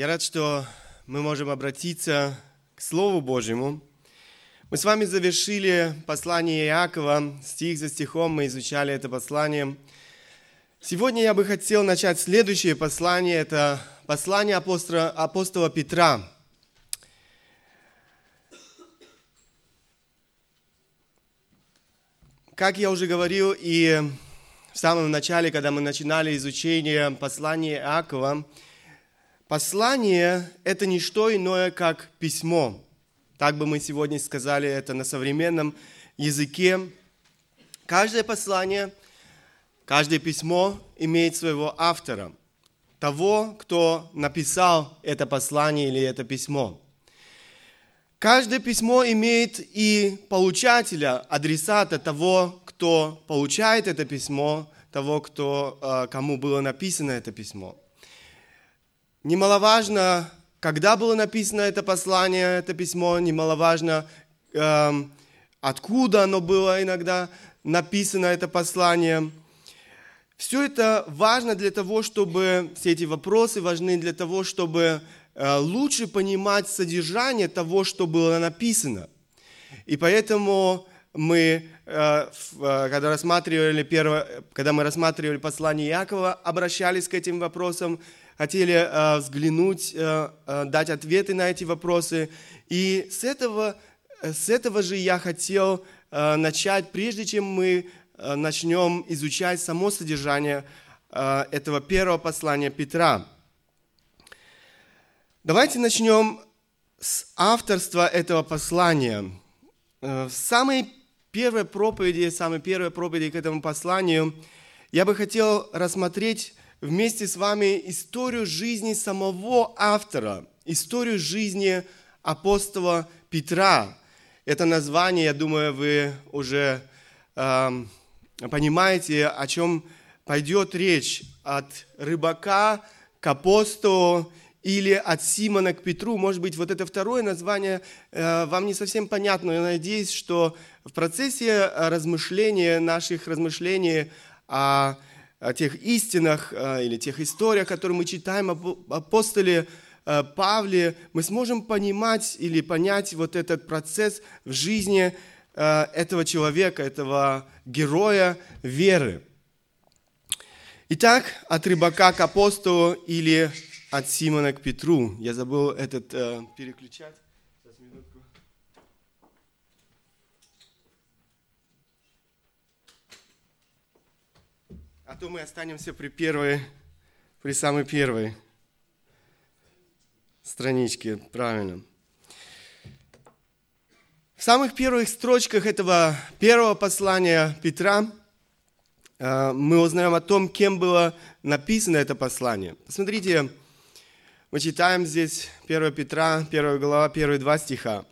Я рад, что мы можем обратиться к Слову Божьему. Мы с вами завершили послание Иакова, стих за стихом мы изучали это послание. Сегодня я бы хотел начать следующее послание, это послание апостола, апостола Петра. Как я уже говорил и в самом начале, когда мы начинали изучение послания Иакова, Послание – это не что иное, как письмо. Так бы мы сегодня сказали это на современном языке. Каждое послание, каждое письмо имеет своего автора, того, кто написал это послание или это письмо. Каждое письмо имеет и получателя, адресата того, кто получает это письмо, того, кто, э, кому было написано это письмо. Немаловажно, когда было написано это послание, это письмо, немаловажно, эм, откуда оно было иногда написано, это послание. Все это важно для того, чтобы, все эти вопросы важны для того, чтобы э, лучше понимать содержание того, что было написано. И поэтому мы, э, э, когда, рассматривали первое, когда мы рассматривали послание Якова, обращались к этим вопросам, хотели э, взглянуть, э, э, дать ответы на эти вопросы. И с этого, с этого же я хотел начать, прежде чем мы начнем изучать само содержание этого первого послания Петра. Давайте начнем с авторства этого послания. В самой первой проповеди, самой первой проповеди к этому посланию я бы хотел рассмотреть вместе с вами историю жизни самого автора, историю жизни апостола Петра. Это название, я думаю, вы уже э, понимаете, о чем пойдет речь. От рыбака к апостолу или от Симона к Петру. Может быть, вот это второе название э, вам не совсем понятно. Я надеюсь, что в процессе размышления, наших размышлений о о тех истинах э, или тех историях, которые мы читаем об апостоле э, Павле, мы сможем понимать или понять вот этот процесс в жизни э, этого человека, этого героя веры. Итак, от рыбака к апостолу или от Симона к Петру. Я забыл этот переключать. А то мы останемся при первой, при самой первой страничке, правильно. В самых первых строчках этого первого послания Петра э, мы узнаем о том, кем было написано это послание. Посмотрите, мы читаем здесь 1 Петра, 1 глава, первые два стиха.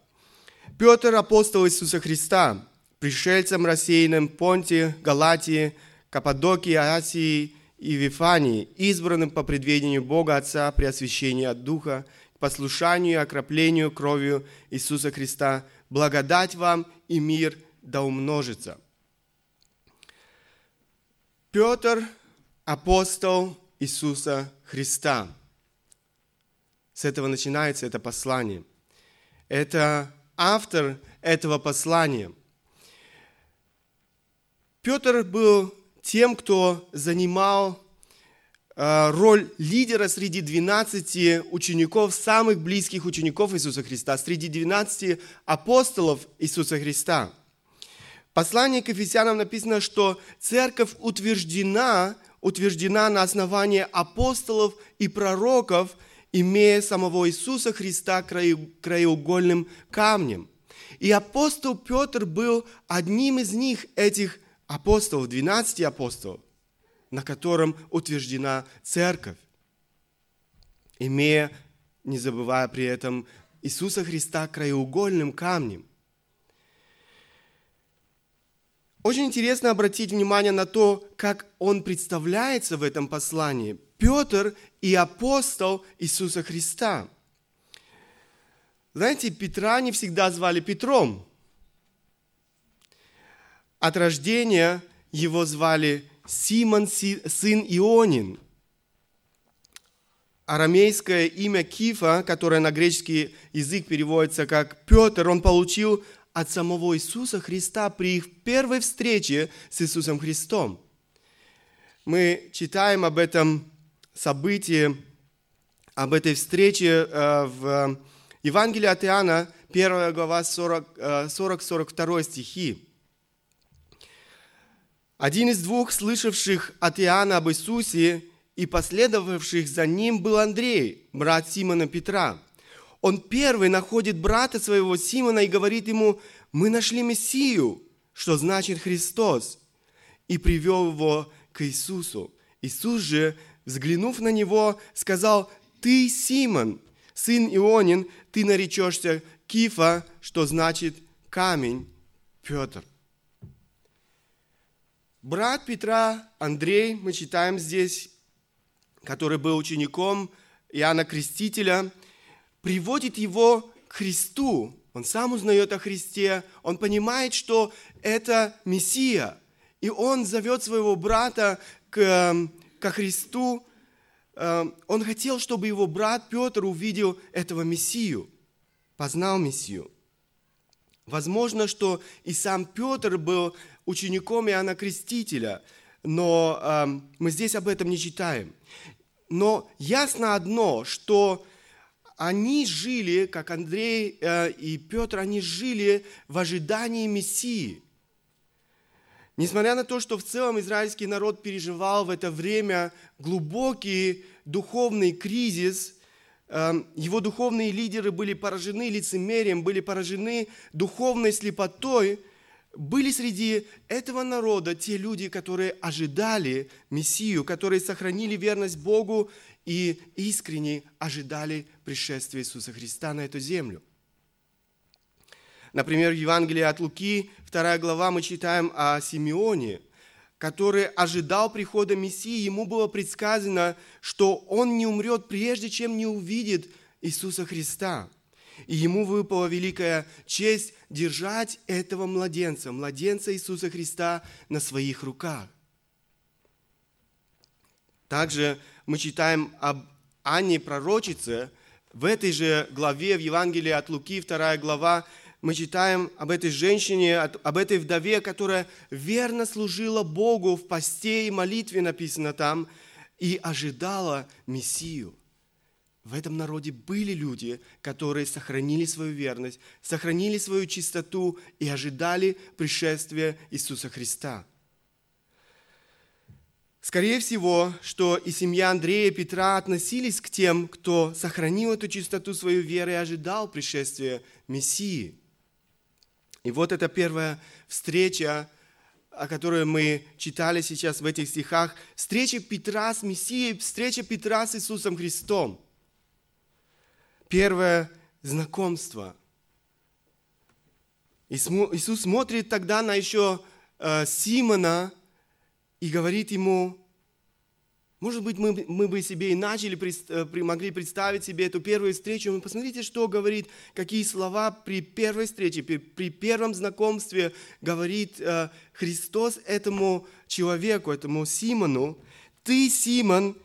«Петр, апостол Иисуса Христа, пришельцам рассеянным Понте, Галатии, Каппадокии, Асии и Вифании, избранным по предведению Бога Отца при освящении от Духа, к послушанию и окроплению кровью Иисуса Христа, благодать вам и мир да умножится. Петр, апостол Иисуса Христа. С этого начинается это послание. Это автор этого послания. Петр был тем, кто занимал э, роль лидера среди 12 учеников, самых близких учеников Иисуса Христа, среди 12 апостолов Иисуса Христа. В послании к Ефесянам написано, что церковь утверждена, утверждена на основании апостолов и пророков, имея самого Иисуса Христа краеугольным камнем. И апостол Петр был одним из них, этих апостолов, 12 апостолов, на котором утверждена церковь, имея, не забывая при этом, Иисуса Христа краеугольным камнем. Очень интересно обратить внимание на то, как он представляется в этом послании. Петр и апостол Иисуса Христа. Знаете, Петра не всегда звали Петром. От рождения его звали Симон, сын Ионин. арамейское имя Кифа, которое на греческий язык переводится как Петр, он получил от самого Иисуса Христа при их первой встрече с Иисусом Христом. Мы читаем об этом событии, об этой встрече э, в Евангелии от Иоанна, 1 глава 40-42 э, стихи. Один из двух слышавших от Иоанна об Иисусе и последовавших за ним был Андрей, брат Симона Петра. Он первый находит брата своего Симона и говорит ему, мы нашли Мессию, что значит Христос, и привел его к Иисусу. Иисус же, взглянув на него, сказал, ты Симон, сын Ионин, ты наречешься Кифа, что значит камень, Петр. Брат Петра, Андрей, мы читаем здесь, который был учеником Иоанна Крестителя, приводит его к Христу. Он сам узнает о Христе, он понимает, что это Мессия. И он зовет своего брата к, к Христу. Э, он хотел, чтобы его брат Петр увидел этого Мессию, познал Мессию. Возможно, что и сам Петр был учеником Иоанна Крестителя, но э, мы здесь об этом не читаем. Но ясно одно, что они жили, как Андрей э, и Петр, они жили в ожидании Мессии. Несмотря на то, что в целом израильский народ переживал в это время глубокий духовный кризис, э, его духовные лидеры были поражены лицемерием, были поражены духовной слепотой, были среди этого народа те люди, которые ожидали Мессию, которые сохранили верность Богу и искренне ожидали пришествия Иисуса Христа на эту землю. Например, в Евангелии от Луки, 2 глава, мы читаем о Симеоне, который ожидал прихода Мессии. Ему было предсказано, что он не умрет, прежде чем не увидит Иисуса Христа – и ему выпала великая честь держать этого младенца, младенца Иисуса Христа на своих руках. Также мы читаем об Анне пророчице, в этой же главе, в Евангелии от Луки, вторая глава, мы читаем об этой женщине, об этой вдове, которая верно служила Богу в посте и молитве, написано там, и ожидала Мессию. В этом народе были люди, которые сохранили свою верность, сохранили свою чистоту и ожидали пришествия Иисуса Христа. Скорее всего, что и семья Андрея и Петра относились к тем, кто сохранил эту чистоту свою веры и ожидал пришествия Мессии. И вот эта первая встреча, о которой мы читали сейчас в этих стихах, встреча Петра с Мессией, встреча Петра с Иисусом Христом – первое знакомство. Иисус смотрит тогда на еще э, Симона и говорит ему, может быть, мы, мы бы себе и начали, э, могли представить себе эту первую встречу, но посмотрите, что говорит, какие слова при первой встрече, при, при первом знакомстве говорит э, Христос этому человеку, этому Симону. «Ты, Симон,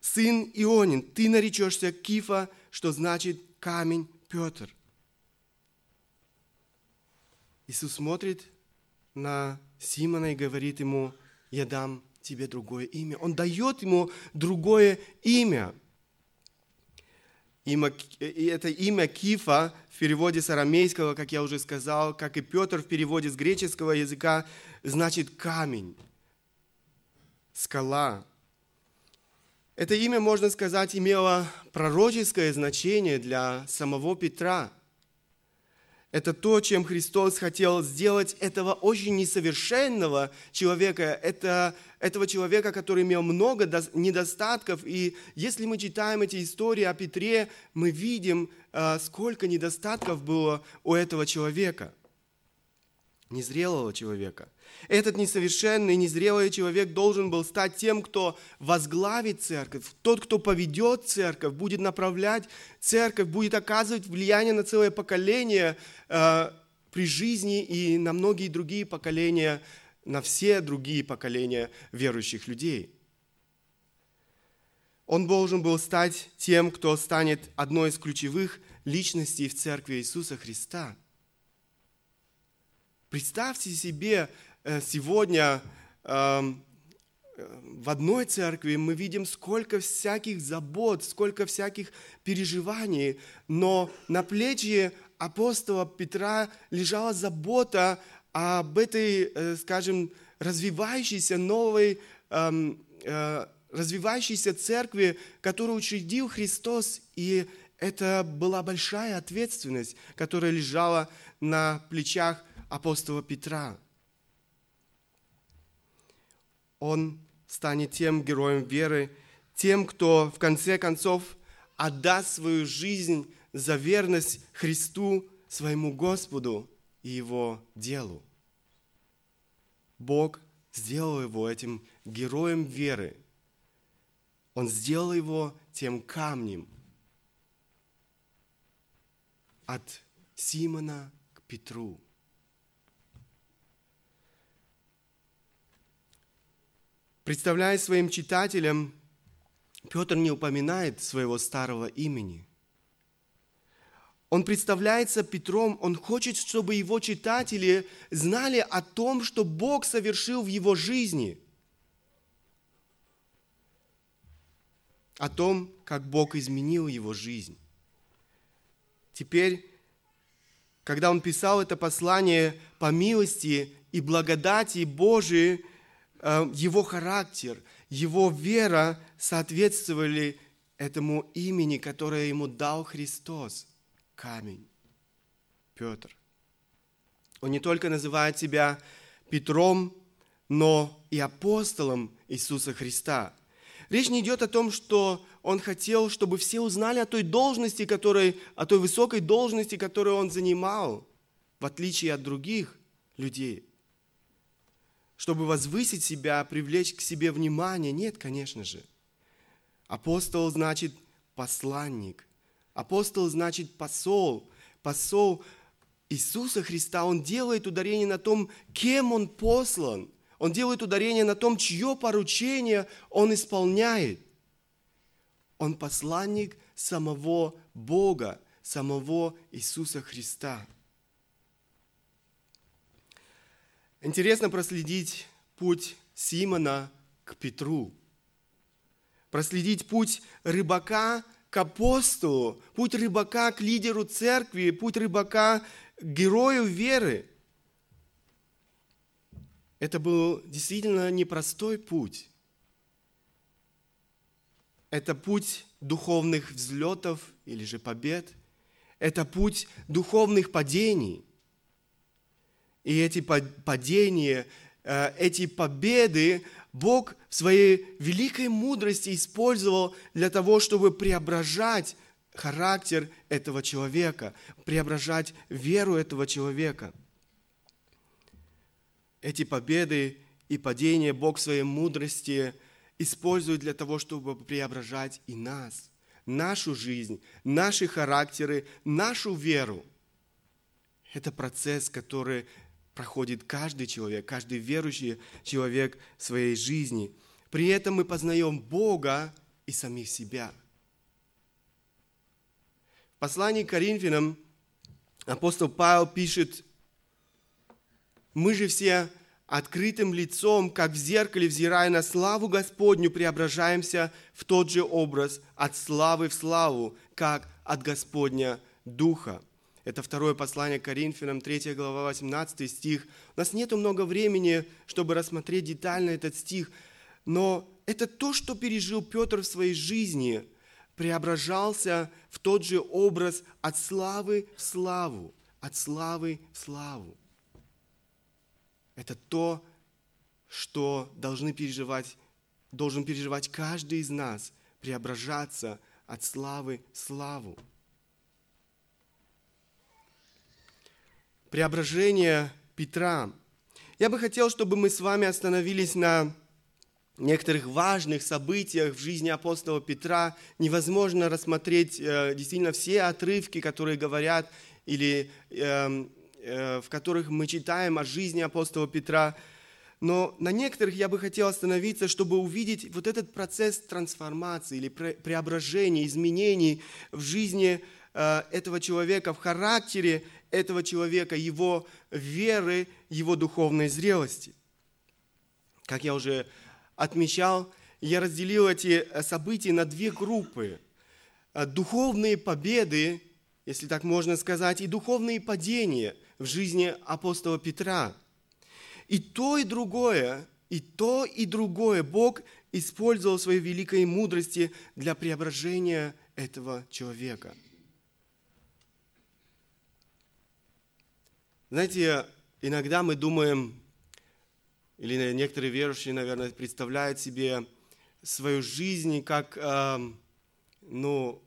сын Ионин, ты наречешься Кифа, что значит камень Петр. Иисус смотрит на Симона и говорит ему, я дам тебе другое имя. Он дает ему другое имя. И это имя Кифа в переводе с арамейского, как я уже сказал, как и Петр в переводе с греческого языка, значит камень, скала. Это имя, можно сказать, имело пророческое значение для самого Петра. Это то, чем Христос хотел сделать этого очень несовершенного человека, это, этого человека, который имел много недостатков. И если мы читаем эти истории о Петре, мы видим, а, сколько недостатков было у этого человека, незрелого человека – этот несовершенный, незрелый человек должен был стать тем, кто возглавит церковь, тот, кто поведет церковь, будет направлять церковь, будет оказывать влияние на целое поколение э, при жизни и на многие другие поколения, на все другие поколения верующих людей. Он должен был стать тем, кто станет одной из ключевых личностей в церкви Иисуса Христа. Представьте себе сегодня эм, в одной церкви мы видим сколько всяких забот, сколько всяких переживаний, но на плече апостола Петра лежала забота об этой, э, скажем, развивающейся новой, эм, э, развивающейся церкви, которую учредил Христос, и это была большая ответственность, которая лежала на плечах апостола Петра. Он станет тем героем веры, тем, кто в конце концов отдаст свою жизнь за верность Христу, своему Господу и Его делу. Бог сделал его этим героем веры. Он сделал его тем камнем от Симона к Петру. Представляя своим читателям, Петр не упоминает своего старого имени. Он представляется Петром, он хочет, чтобы его читатели знали о том, что Бог совершил в его жизни. О том, как Бог изменил его жизнь. Теперь, когда он писал это послание по милости и благодати Божией, его характер, его вера соответствовали этому имени, которое ему дал Христос. Камень. Петр. Он не только называет себя Петром, но и апостолом Иисуса Христа. Речь не идет о том, что он хотел, чтобы все узнали о той должности, которой, о той высокой должности, которую он занимал, в отличие от других людей чтобы возвысить себя, привлечь к себе внимание. Нет, конечно же. Апостол значит посланник. Апостол значит посол. Посол Иисуса Христа, он делает ударение на том, кем он послан. Он делает ударение на том, чье поручение он исполняет. Он посланник самого Бога, самого Иисуса Христа. Интересно проследить путь Симона к Петру. Проследить путь рыбака к апостолу, путь рыбака к лидеру церкви, путь рыбака к герою веры. Это был действительно непростой путь. Это путь духовных взлетов или же побед. Это путь духовных падений. И эти падения, э, эти победы Бог в своей великой мудрости использовал для того, чтобы преображать характер этого человека, преображать веру этого человека. Эти победы и падения Бог в своей мудрости использует для того, чтобы преображать и нас, нашу жизнь, наши характеры, нашу веру. Это процесс, который проходит каждый человек, каждый верующий человек в своей жизни. При этом мы познаем Бога и самих себя. В послании к Коринфянам апостол Павел пишет, «Мы же все открытым лицом, как в зеркале, взирая на славу Господню, преображаемся в тот же образ от славы в славу, как от Господня Духа». Это второе послание к Коринфянам, 3 глава, 18 стих. У нас нет много времени, чтобы рассмотреть детально этот стих, но это то, что пережил Петр в своей жизни, преображался в тот же образ от славы в славу, от славы в славу. Это то, что должны переживать, должен переживать каждый из нас, преображаться от славы в славу. Преображение Петра. Я бы хотел, чтобы мы с вами остановились на некоторых важных событиях в жизни апостола Петра. Невозможно рассмотреть э, действительно все отрывки, которые говорят или э, э, в которых мы читаем о жизни апостола Петра. но на некоторых я бы хотел остановиться, чтобы увидеть вот этот процесс трансформации или преображения, изменений в жизни э, этого человека, в характере этого человека, его веры, его духовной зрелости. Как я уже отмечал, я разделил эти э, события на две группы. Э, духовные победы, если так можно сказать, и духовные падения в жизни апостола Петра – и то, и другое, и то, и другое Бог использовал своей великой мудрости для преображения этого человека. Знаете, иногда мы думаем, или некоторые верующие, наверное, представляют себе свою жизнь как, э, ну,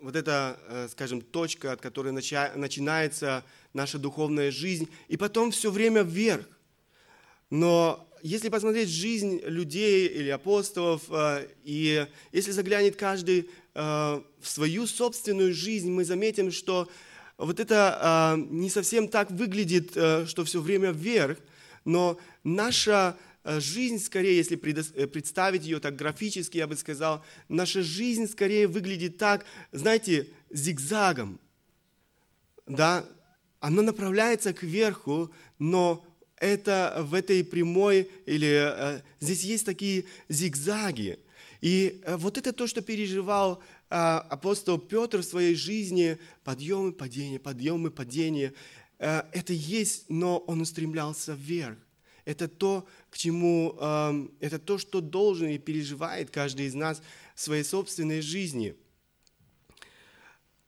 вот эта, э, скажем, точка, от которой начинается наша духовная жизнь, и потом все время вверх. Но если посмотреть жизнь людей или апостолов, э, и если заглянет каждый э, в свою собственную жизнь, мы заметим, что вот это не совсем так выглядит, что все время вверх, но наша жизнь скорее, если представить ее так графически, я бы сказал, наша жизнь скорее выглядит так, знаете, зигзагом. Да, оно направляется кверху, но это в этой прямой, или э, здесь есть такие зигзаги. И э, вот это то, что переживал э, апостол Петр в своей жизни, подъем и падение, подъем и падение, э, это есть, но он устремлялся вверх. Это то, к чему, э, это то, что должен и переживает каждый из нас в своей собственной жизни –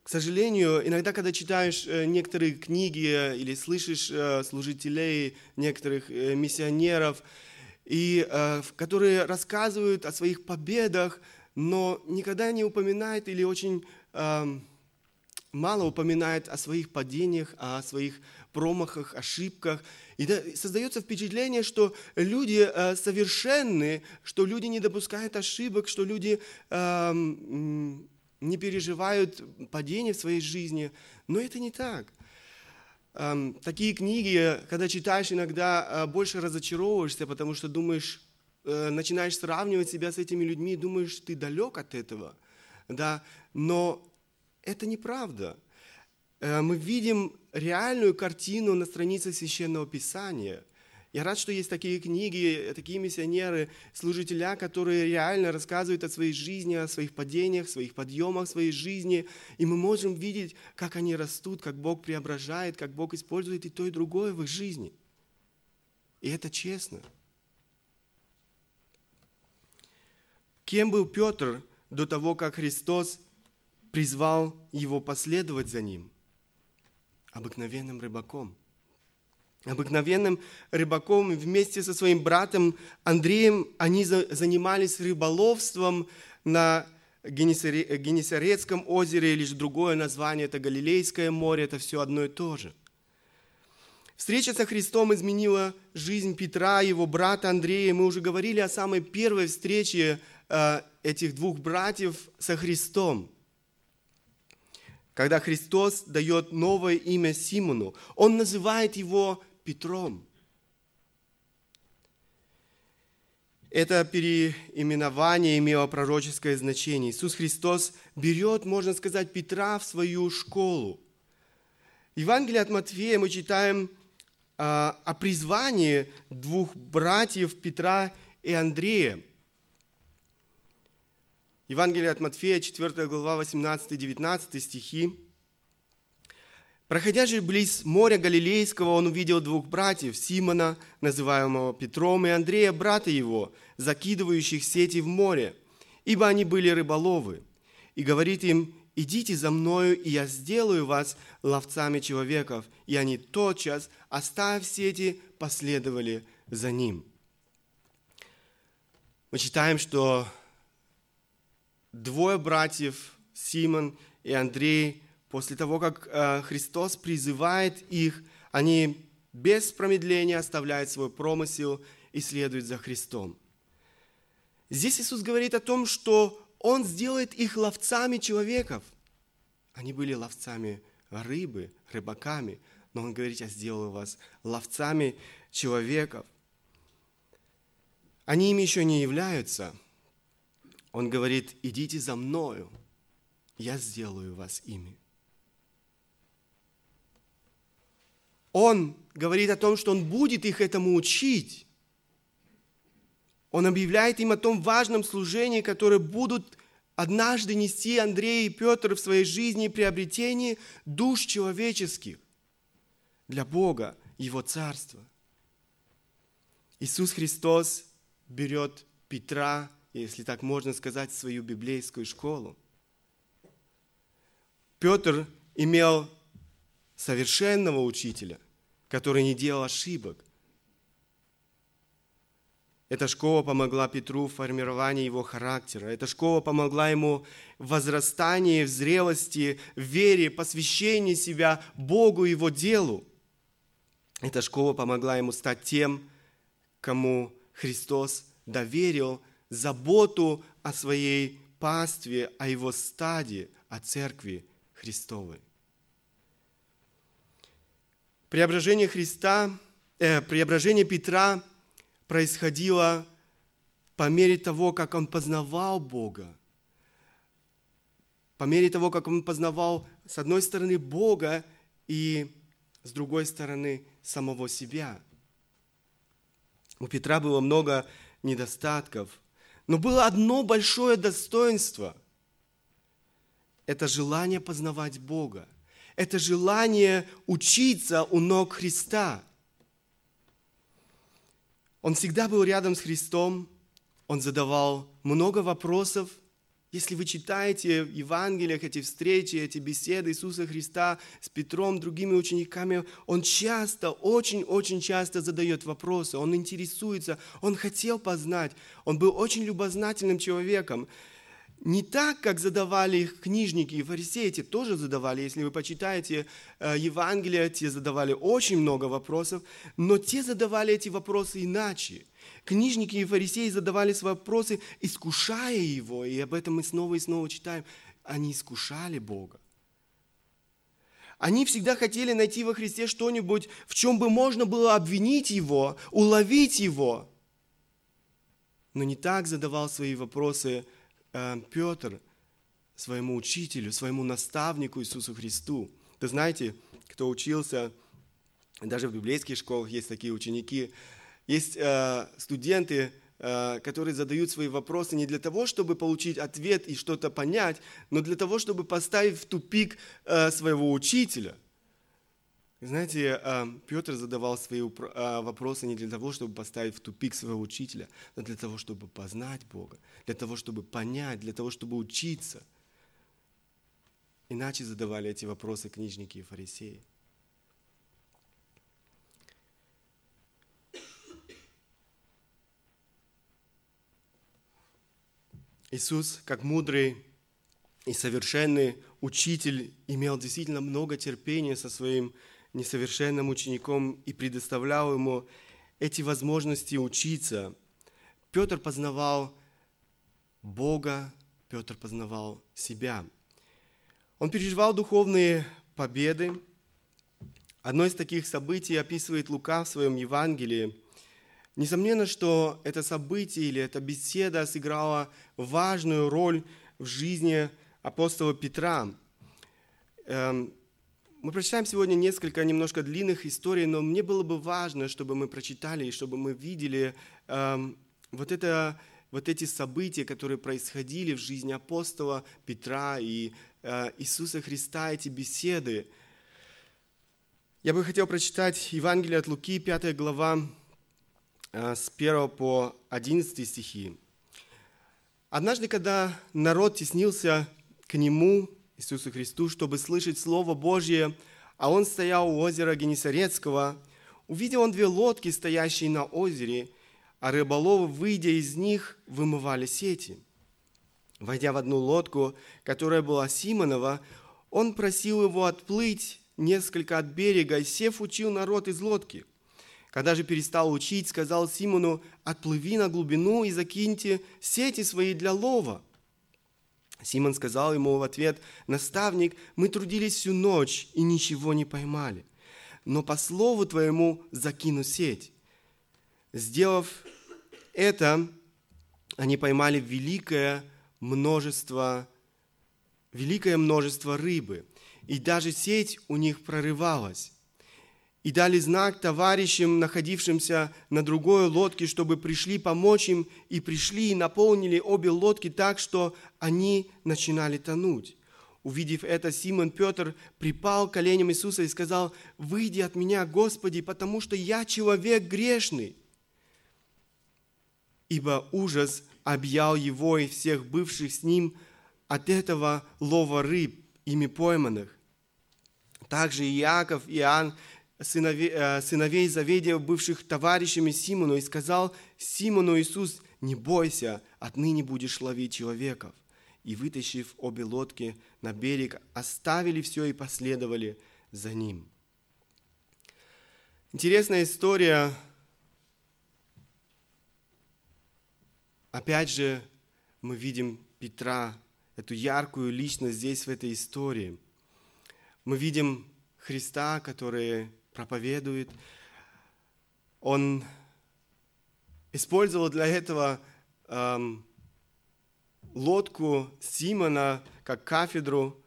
к сожалению, иногда, когда читаешь э, некоторые книги или слышишь э, служителей, некоторых э, миссионеров, и, которые рассказывают о своих победах, но никогда не упоминают или очень мало упоминают о своих падениях, о своих промахах, ошибках. И создается впечатление, что люди совершенны, что люди не допускают ошибок, что люди не переживают падения в своей жизни, но это не так. Эм, такие книги, когда читаешь, иногда э, больше разочаровываешься, потому что думаешь, э, начинаешь сравнивать себя с этими людьми, думаешь, ты далек от этого. Да? Но это неправда. Э, мы видим реальную картину на странице Священного Писания – я рад, что есть такие книги, такие миссионеры, служителя, которые реально рассказывают о своей жизни, о своих падениях, своих подъемах своей жизни. И мы можем видеть, как они растут, как Бог преображает, как Бог использует и то, и другое в их жизни. И это честно. Кем был Петр до того, как Христос призвал его последовать за ним? Обыкновенным рыбаком – обыкновенным рыбаком. Вместе со своим братом Андреем они занимались рыболовством на Генесарецком озере, же другое название, это Галилейское море, это все одно и то же. Встреча со Христом изменила жизнь Петра, его брата Андрея. Мы уже говорили о самой первой встрече этих двух братьев со Христом. Когда Христос дает новое имя Симону, Он называет его Петром. Это переименование имело пророческое значение. Иисус Христос берет, можно сказать, Петра в свою школу. В Евангелии от Матфея мы читаем а, о призвании двух братьев Петра и Андрея. Евангелие от Матфея, 4 глава, 18-19 стихи. Проходя же близ моря Галилейского, он увидел двух братьев, Симона, называемого Петром, и Андрея, брата его, закидывающих сети в море, ибо они были рыболовы. И говорит им, идите за мною, и я сделаю вас ловцами человеков. И они тотчас, оставив сети, последовали за ним. Мы читаем, что двое братьев, Симон и Андрей, После того, как э, Христос призывает их, они без промедления оставляют свой промысел и следуют за Христом. Здесь Иисус говорит о том, что Он сделает их ловцами человеков. Они были ловцами рыбы, рыбаками, но Он говорит, я сделаю вас ловцами человеков. они ими еще не являются, он говорит, идите за мною, я сделаю вас ими. Он говорит о том, что он будет их этому учить. Он объявляет им о том важном служении, которое будут однажды нести Андрей и Петр в своей жизни приобретение душ человеческих для Бога, Его Царства. Иисус Христос берет Петра, если так можно сказать, свою библейскую школу. Петр имел совершенного учителя, который не делал ошибок. Эта школа помогла Петру в формировании его характера. Эта школа помогла ему в возрастании, в зрелости, в вере, посвящении себя Богу и его делу. Эта школа помогла ему стать тем, кому Христос доверил заботу о своей пастве, о его стаде, о церкви Христовой. Преображение Христа, э, преображение Петра происходило по мере того, как он познавал Бога, по мере того, как он познавал с одной стороны Бога и с другой стороны самого себя. У Петра было много недостатков, но было одно большое достоинство – это желание познавать Бога это желание учиться у ног Христа. Он всегда был рядом с Христом, он задавал много вопросов. Если вы читаете в Евангелиях эти встречи, эти беседы Иисуса Христа с Петром, другими учениками, он часто, очень-очень часто задает вопросы, он интересуется, он хотел познать, он был очень любознательным человеком не так, как задавали их книжники и фарисеи, те тоже задавали. Если вы почитаете э, Евангелие, те задавали очень много вопросов, но те задавали эти вопросы иначе. Книжники и фарисеи задавали свои вопросы, искушая его, и об этом мы снова и снова читаем. Они искушали Бога. Они всегда хотели найти во Христе что-нибудь, в чем бы можно было обвинить Его, уловить Его. Но не так задавал свои вопросы Э, Петр своему учителю, своему наставнику Иисусу Христу. Вы знаете, кто учился, даже в библейских школах есть такие ученики, есть э, студенты, э, которые задают свои вопросы не для того, чтобы получить ответ и что-то понять, но для того, чтобы поставить в тупик э, своего учителя. Знаете, Петр задавал свои вопросы не для того, чтобы поставить в тупик своего учителя, но для того, чтобы познать Бога, для того, чтобы понять, для того, чтобы учиться. Иначе задавали эти вопросы книжники и фарисеи. Иисус, как мудрый и совершенный учитель, имел действительно много терпения со своим несовершенным учеником и предоставлял ему эти возможности учиться. Петр познавал Бога, Петр познавал себя. Он переживал духовные победы. Одно из таких событий описывает Лука в своем Евангелии. Несомненно, что это событие или эта беседа сыграла важную роль в жизни апостола Петра. Эм, мы прочитаем сегодня несколько немножко длинных историй, но мне было бы важно, чтобы мы прочитали и чтобы мы видели эм, вот, это, вот эти события, которые происходили в жизни апостола Петра и э, Иисуса Христа, эти беседы. Я бы хотел прочитать Евангелие от Луки, 5 глава, с 1 по 11 стихи. Однажды, когда народ теснился к нему, Иисусу Христу, чтобы слышать Слово Божье, а он стоял у озера Генесарецкого. Увидел он две лодки, стоящие на озере, а рыболовы, выйдя из них, вымывали сети. Войдя в одну лодку, которая была Симонова, он просил его отплыть несколько от берега, и сев учил народ из лодки. Когда же перестал учить, сказал Симону, «Отплыви на глубину и закиньте сети свои для лова». Симон сказал ему в ответ, «Наставник, мы трудились всю ночь и ничего не поймали, но по слову твоему закину сеть». Сделав это они поймали великое множество, великое множество рыбы. И даже сеть у них прорывалась. И дали знак товарищам, находившимся на другой лодке, чтобы пришли помочь им, и пришли и наполнили обе лодки так, что они начинали тонуть. Увидев это, Симон Петр припал к коленям Иисуса и сказал, «Выйди от меня, Господи, потому что я человек грешный». Ибо ужас объял его и всех бывших с ним от этого лова рыб, ими пойманных. Также Иаков и Иоанн, сыновей, э, сыновей Заведия, бывших товарищами Симону, и сказал Симону Иисус, «Не бойся, отныне будешь ловить человеков» и, вытащив обе лодки на берег, оставили все и последовали за ним. Интересная история. Опять же, мы видим Петра, эту яркую личность здесь, в этой истории. Мы видим Христа, который проповедует. Он использовал для этого эм, лодку Симона как кафедру.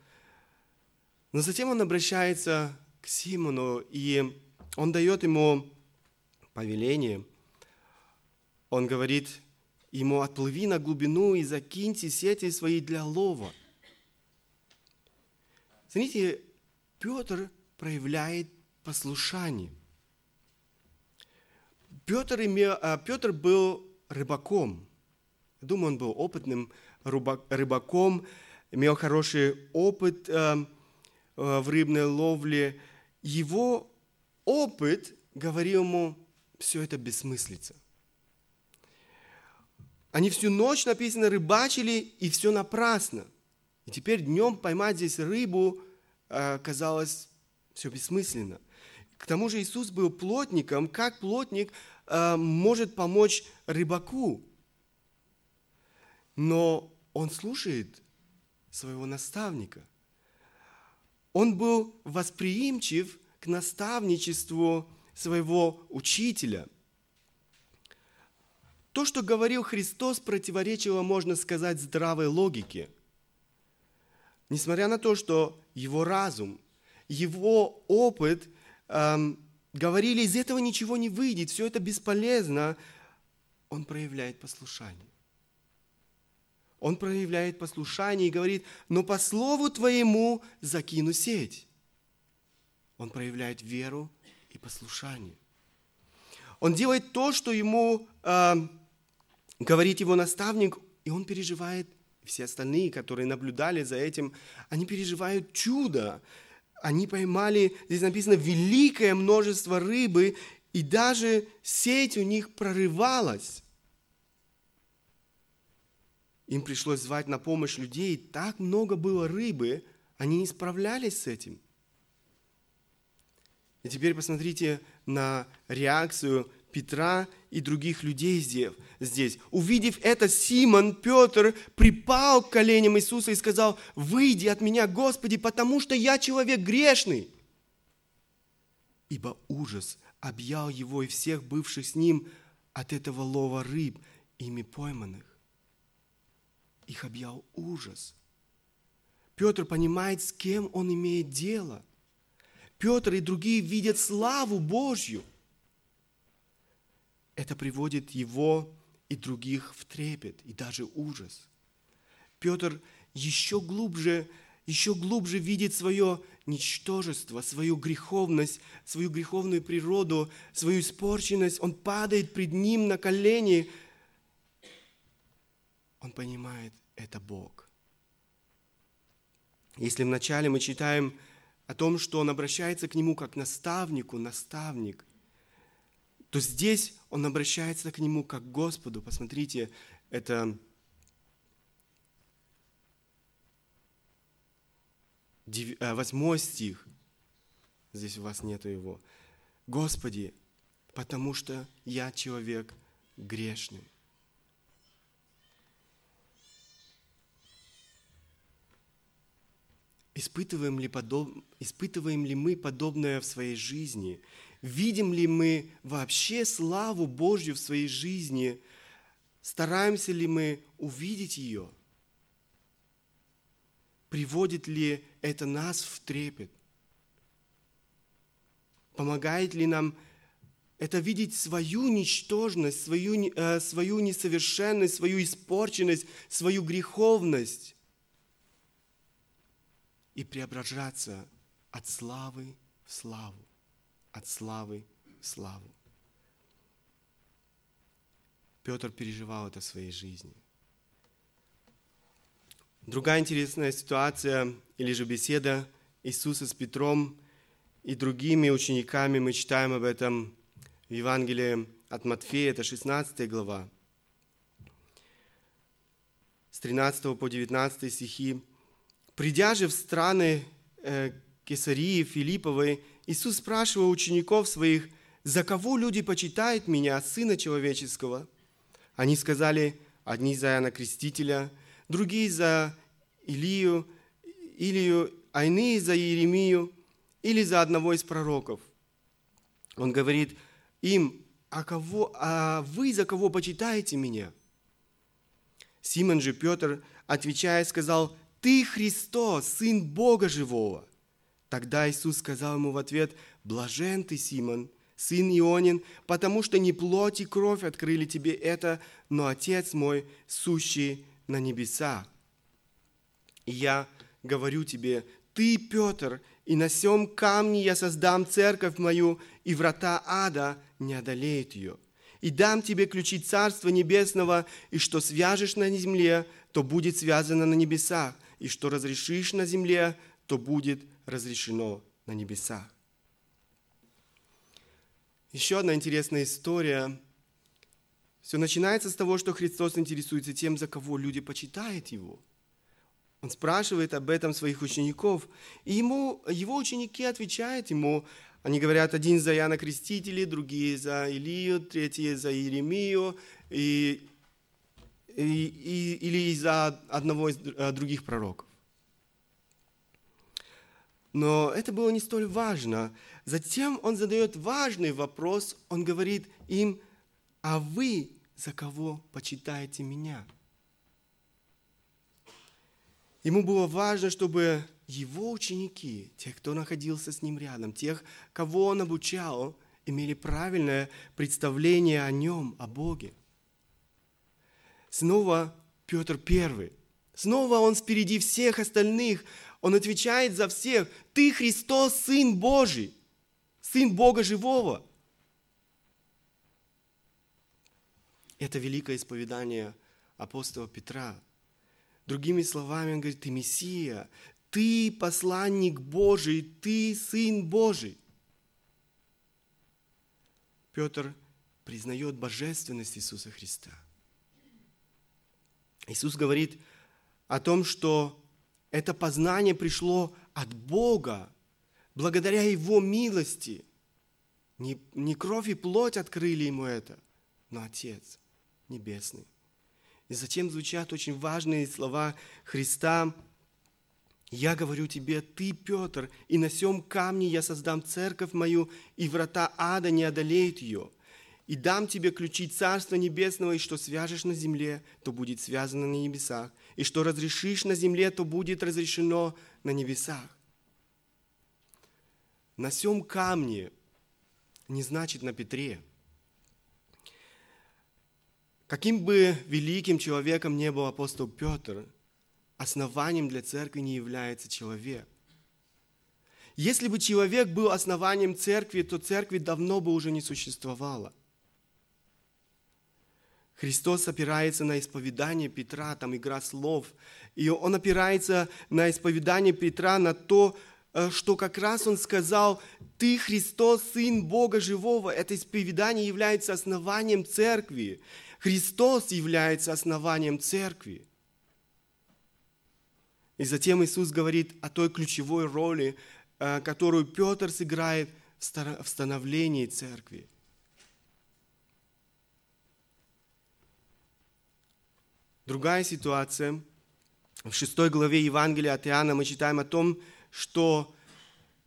Но затем он обращается к Симону, и он дает ему повеление. Он говорит ему, отплыви на глубину и закиньте сети свои для лова. Смотрите, Петр проявляет послушание. Петр, имел, а, Петр был рыбаком. Думаю, он был опытным рыбаком, имел хороший опыт э, э, в рыбной ловле. Его опыт говорил ему, все это бессмыслица. Они всю ночь, написано, рыбачили, и все напрасно. И теперь днем поймать здесь рыбу казалось все бессмысленно. К тому же Иисус был плотником. Как плотник может помочь рыбаку? Но он слушает своего наставника. Он был восприимчив к наставничеству своего учителя. То, что говорил Христос, противоречило, можно сказать, здравой логике. Несмотря на то, что его разум, его опыт говорили, из этого ничего не выйдет, все это бесполезно, он проявляет послушание он проявляет послушание и говорит, но по слову твоему закину сеть. Он проявляет веру и послушание. Он делает то, что ему э, говорит его наставник, и он переживает, все остальные, которые наблюдали за этим, они переживают чудо. Они поймали, здесь написано, великое множество рыбы, и даже сеть у них прорывалась. Им пришлось звать на помощь людей. Так много было рыбы, они не справлялись с этим. И теперь посмотрите на реакцию Петра и других людей здесь. Увидев это, Симон, Петр припал к коленям Иисуса и сказал, «Выйди от меня, Господи, потому что я человек грешный». Ибо ужас объял его и всех бывших с ним от этого лова рыб, ими пойманных их объял ужас. Петр понимает, с кем он имеет дело. Петр и другие видят славу Божью. Это приводит его и других в трепет и даже ужас. Петр еще глубже, еще глубже видит свое ничтожество, свою греховность, свою греховную природу, свою испорченность. Он падает пред ним на колени – он понимает, это Бог. Если вначале мы читаем о том, что он обращается к нему как наставнику, наставник, то здесь он обращается к нему как к Господу. Посмотрите, это э, восьмой стих. Здесь у вас нету его. Господи, потому что я человек грешный. Испытываем ли, подоб... Испытываем ли мы подобное в своей жизни? Видим ли мы вообще славу Божью в своей жизни? Стараемся ли мы увидеть ее? Приводит ли это нас в трепет? Помогает ли нам это видеть свою ничтожность, свою, э, свою несовершенность, свою испорченность, свою греховность и преображаться от славы в славу, от славы в славу. Петр переживал это в своей жизни. Другая интересная ситуация или же беседа Иисуса с Петром и другими учениками, мы читаем об этом в Евангелии от Матфея, это 16 глава, с 13 по 19 стихи. «Придя же в страны э, Кесарии Филипповой, Иисус спрашивал учеников своих, «За кого люди почитают Меня, Сына Человеческого?» Они сказали, одни за Иоанна Крестителя, другие за Илию, Илию, а иные за Иеремию или за одного из пророков. Он говорит им, а, кого, а вы за кого почитаете меня? Симон же Петр, отвечая, сказал, ты Христос, Сын Бога Живого. Тогда Иисус сказал ему в ответ, блажен ты, Симон, сын Ионин, потому что не плоть и кровь открыли тебе это, но Отец мой, сущий на небесах. И я говорю тебе, ты, Петр, и на сем камне я создам церковь мою, и врата ада не одолеют ее. И дам тебе ключи Царства Небесного, и что свяжешь на земле, то будет связано на небесах, и что разрешишь на земле, то будет разрешено на небесах. Еще одна интересная история. Все начинается с того, что Христос интересуется тем, за кого люди почитают Его. Он спрашивает об этом своих учеников, и ему, его ученики отвечают ему, они говорят, один за Иоанна Крестителя, другие за Илию, третьи за Иеремию, и, и, и, или за одного из э, других пророков. Но это было не столь важно. Затем он задает важный вопрос. Он говорит им, а вы за кого почитаете меня? Ему было важно, чтобы его ученики, те, кто находился с ним рядом, тех, кого он обучал, имели правильное представление о нем, о Боге. Снова Петр Первый. Снова он впереди всех остальных. Он отвечает за всех. Ты Христос, Сын Божий, Сын Бога Живого. Это великое исповедание апостола Петра. Другими словами, он говорит, ты Мессия, ты посланник Божий, ты Сын Божий. Петр признает божественность Иисуса Христа. Иисус говорит о том, что это познание пришло от Бога, благодаря Его милости. Не, не кровь и плоть открыли Ему это, но Отец Небесный. И затем звучат очень важные слова Христа. «Я говорю тебе, ты, Петр, и на сем камне я создам церковь мою, и врата ада не одолеют ее. И дам тебе ключи Царства Небесного, и что свяжешь на земле, то будет связано на небесах, и что разрешишь на земле, то будет разрешено на небесах. На сем камне не значит на Петре. Каким бы великим человеком не был апостол Петр, основанием для церкви не является человек. Если бы человек был основанием церкви, то церкви давно бы уже не существовало – Христос опирается на исповедание Петра, там игра слов. И он опирается на исповедание Петра, на то, э, что как раз он сказал, ты Христос, Сын Бога Живого. Это исповедание является основанием церкви. Христос является основанием церкви. И затем Иисус говорит о той ключевой роли, э, которую Петр сыграет в становлении церкви. Другая ситуация. В шестой главе Евангелия от Иоанна мы читаем о том, что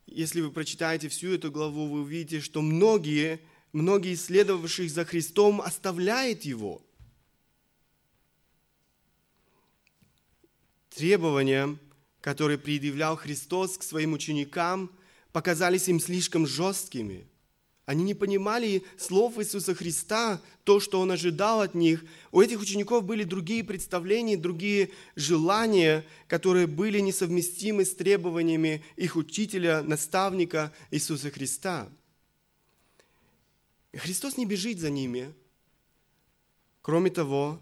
если вы прочитаете всю эту главу, вы увидите, что многие, многие следовавших за Христом оставляют его. Требования, которые предъявлял Христос к своим ученикам, показались им слишком жесткими – они не понимали слов Иисуса Христа, то, что Он ожидал от них. У этих учеников были другие представления, другие желания, которые были несовместимы с требованиями их учителя, наставника Иисуса Христа. Христос не бежит за ними. Кроме того,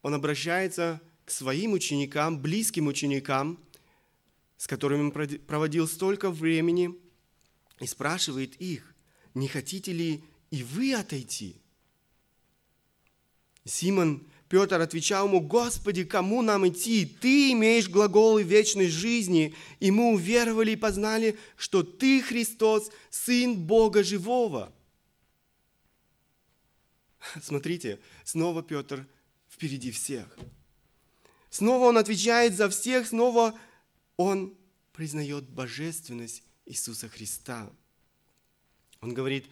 Он обращается к своим ученикам, близким ученикам, с которыми он проводил столько времени, и спрашивает их, не хотите ли и вы отойти? Симон Петр отвечал ему, Господи, кому нам идти? Ты имеешь глаголы вечной жизни, и мы уверовали и познали, что Ты, Христос, Сын Бога Живого. Смотрите, снова Петр впереди всех. Снова он отвечает за всех, снова он признает божественность Иисуса Христа. Он говорит,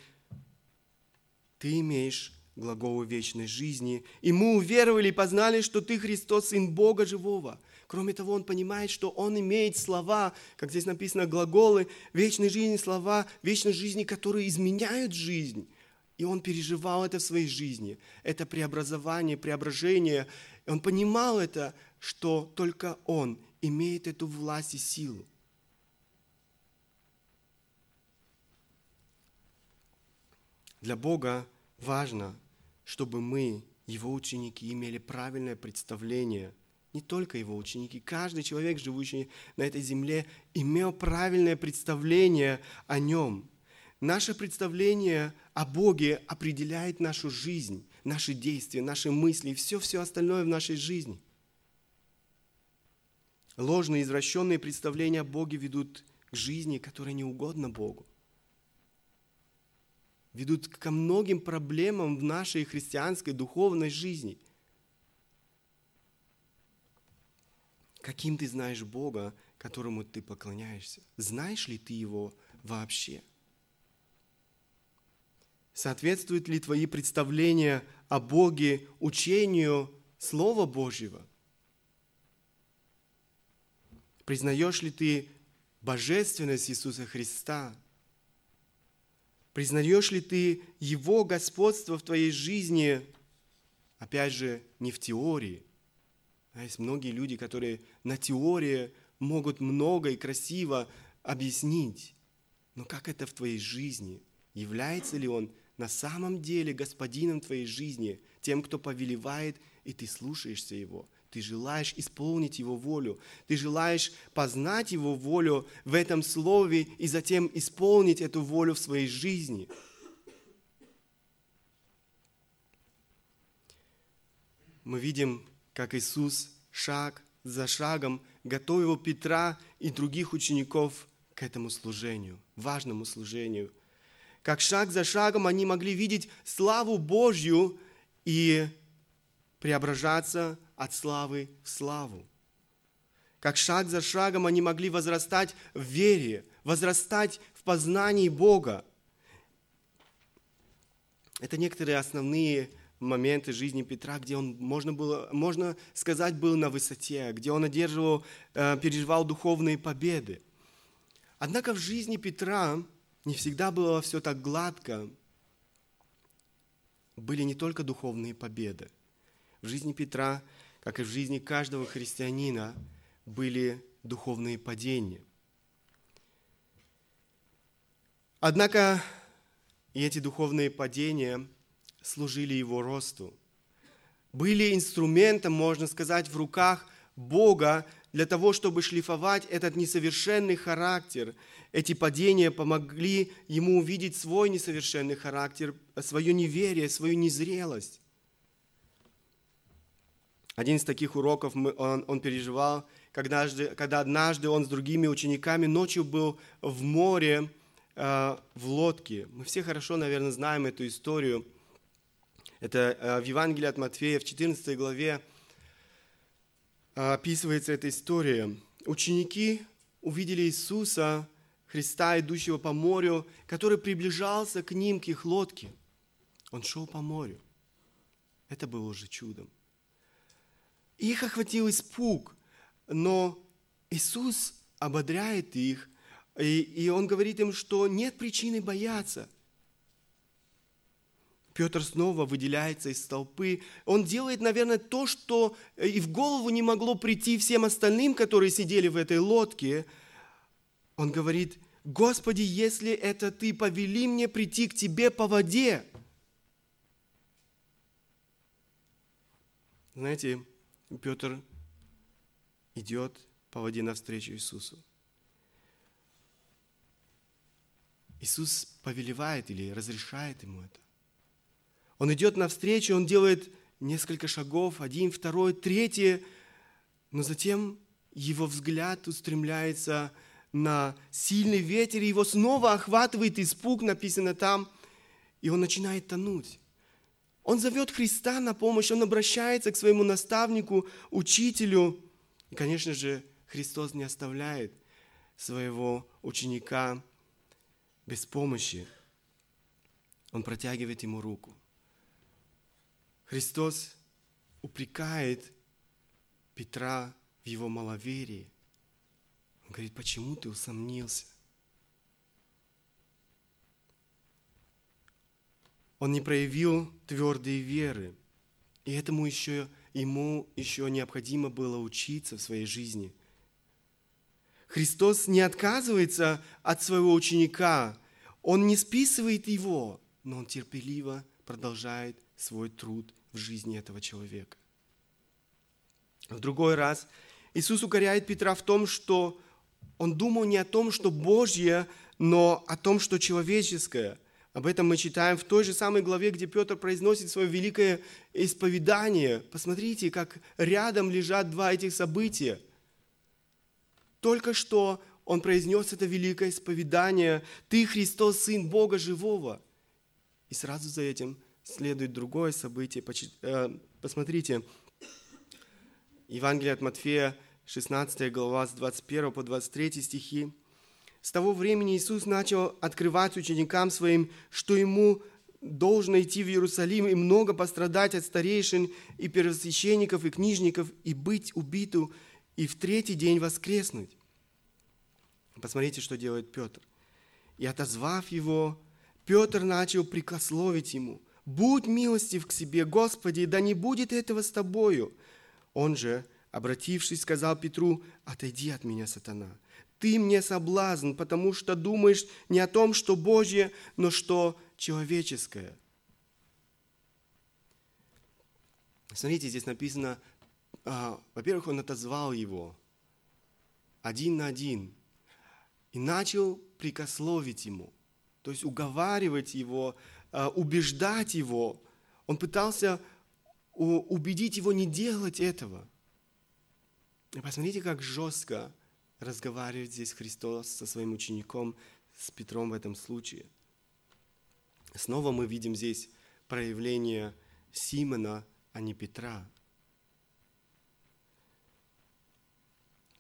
ты имеешь глаголы вечной жизни, и мы уверовали и познали, что ты Христос, Сын Бога Живого. Кроме того, он понимает, что он имеет слова, как здесь написано, глаголы вечной жизни, слова вечной жизни, которые изменяют жизнь. И он переживал это в своей жизни. Это преобразование, преображение. Он понимал это, что только он имеет эту власть и силу. Для Бога важно, чтобы мы, Его ученики, имели правильное представление – не только его ученики, каждый человек, живущий на этой земле, имел правильное представление о нем. Наше представление о Боге определяет нашу жизнь, наши действия, наши мысли и все-все остальное в нашей жизни. Ложные, извращенные представления о Боге ведут к жизни, которая не угодна Богу ведут ко многим проблемам в нашей христианской духовной жизни. Каким ты знаешь Бога, которому ты поклоняешься? Знаешь ли ты Его вообще? Соответствуют ли твои представления о Боге учению Слова Божьего? Признаешь ли ты божественность Иисуса Христа – Признаешь ли ты Его господство в твоей жизни, опять же, не в теории. А есть многие люди, которые на теории могут много и красиво объяснить. Но как это в твоей жизни? Является ли Он на самом деле господином твоей жизни, тем, кто повелевает, и ты слушаешься Его? Ты желаешь исполнить Его волю. Ты желаешь познать Его волю в этом слове и затем исполнить эту волю в своей жизни. Мы видим, как Иисус шаг за шагом готовил Петра и других учеников к этому служению, важному служению. Как шаг за шагом они могли видеть славу Божью и преображаться от славы в славу. Как шаг за шагом они могли возрастать в вере, возрастать в познании Бога. Это некоторые основные моменты жизни Петра, где он, можно, было, можно сказать, был на высоте, где он одерживал, э, переживал духовные победы. Однако в жизни Петра не всегда было все так гладко. Были не только духовные победы. В жизни Петра как и в жизни каждого христианина, были духовные падения. Однако и эти духовные падения служили его росту. Были инструментом, можно сказать, в руках Бога для того, чтобы шлифовать этот несовершенный характер. Эти падения помогли ему увидеть свой несовершенный характер, свое неверие, свою незрелость. Один из таких уроков он, он переживал, когда, когда однажды он с другими учениками ночью был в море, э, в лодке. Мы все хорошо, наверное, знаем эту историю. Это э, в Евангелии от Матфея в 14 главе э, описывается эта история. Ученики увидели Иисуса, Христа, идущего по морю, который приближался к ним, к их лодке. Он шел по морю. Это было уже чудом. Их охватил испуг. но Иисус ободряет их, и, и Он говорит им, что нет причины бояться. Петр снова выделяется из толпы. Он делает, наверное, то, что и в голову не могло прийти всем остальным, которые сидели в этой лодке. Он говорит, Господи, если это Ты, повели мне прийти к Тебе по воде. Знаете, Петр идет по воде навстречу Иисусу. Иисус повелевает или разрешает ему это. Он идет навстречу, он делает несколько шагов, один, второй, третий, но затем его взгляд устремляется на сильный ветер, и его снова охватывает испуг, написано там, и он начинает тонуть. Он зовет Христа на помощь, он обращается к своему наставнику, учителю. И, конечно же, Христос не оставляет своего ученика без помощи. Он протягивает ему руку. Христос упрекает Петра в его маловерии. Он говорит, почему ты усомнился? Он не проявил твердой веры. И этому еще, ему еще необходимо было учиться в своей жизни. Христос не отказывается от своего ученика. Он не списывает его, но он терпеливо продолжает свой труд в жизни этого человека. В другой раз Иисус укоряет Петра в том, что он думал не о том, что Божье, но о том, что человеческое. Об этом мы читаем в той же самой главе, где Петр произносит свое великое исповедание. Посмотрите, как рядом лежат два этих события. Только что он произнес это великое исповедание. «Ты, Христос, Сын Бога Живого». И сразу за этим следует другое событие. Э, посмотрите, Евангелие от Матфея, 16 глава, с 21 по 23 стихи. С того времени Иисус начал открывать ученикам своим, что ему должно идти в Иерусалим и много пострадать от старейшин и первосвященников и книжников и быть убиту и в третий день воскреснуть. Посмотрите, что делает Петр. И отозвав его, Петр начал прикословить ему, «Будь милостив к себе, Господи, да не будет этого с тобою». Он же, обратившись, сказал Петру, «Отойди от меня, сатана, ты мне соблазн, потому что думаешь не о том, что Божье, но что человеческое». Смотрите, здесь написано, а, во-первых, он отозвал его один на один и начал прикословить ему, то есть уговаривать его, а, убеждать его. Он пытался убедить его не делать этого. И посмотрите, как жестко разговаривает здесь Христос со своим учеником, с Петром в этом случае. Снова мы видим здесь проявление Симона, а не Петра.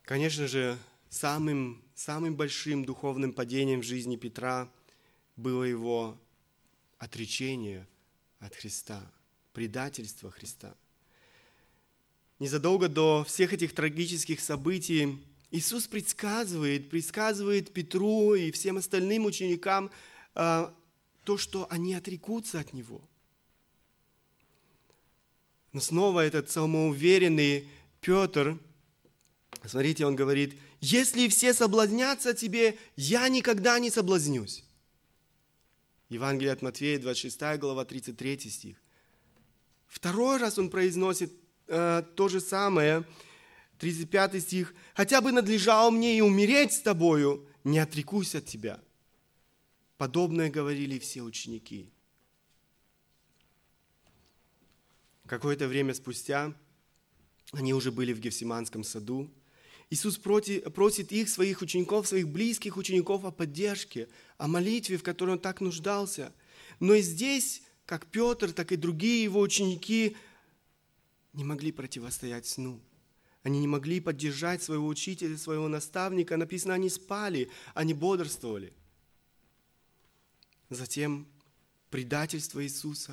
Конечно же, самым, самым большим духовным падением в жизни Петра было его отречение от Христа, предательство Христа. Незадолго до всех этих трагических событий Иисус предсказывает, предсказывает Петру и всем остальным ученикам э, то, что они отрекутся от Него. Но снова этот самоуверенный Петр, смотрите, он говорит, если все соблазнятся тебе, я никогда не соблазнюсь. Евангелие от Матфея, 26 глава, 33 стих. Второй раз он произносит э, то же самое, 35 стих. «Хотя бы надлежало мне и умереть с тобою, не отрекусь от тебя». Подобное говорили все ученики. Какое-то время спустя они уже были в Гефсиманском саду. Иисус просит их, своих учеников, своих близких учеников о поддержке, о молитве, в которой он так нуждался. Но и здесь, как Петр, так и другие его ученики не могли противостоять сну. Они не могли поддержать своего учителя, своего наставника. Написано, они спали, они бодрствовали. Затем предательство Иисуса,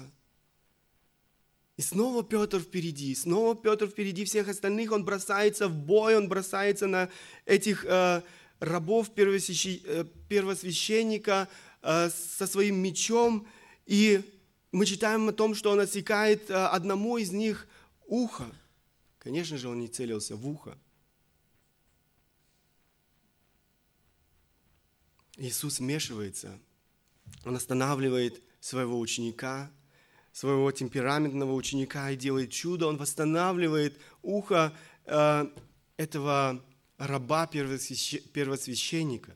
И снова Петр впереди, снова Петр впереди всех остальных, он бросается в бой, он бросается на этих э, рабов э, первосвященника э, со своим мечом, и мы читаем о том, что он отсекает э, одному из них ухо. Конечно же, он не целился в ухо. Иисус вмешивается, он останавливает своего ученика, своего темпераментного ученика и делает чудо. Он восстанавливает ухо э, этого раба первосвященника.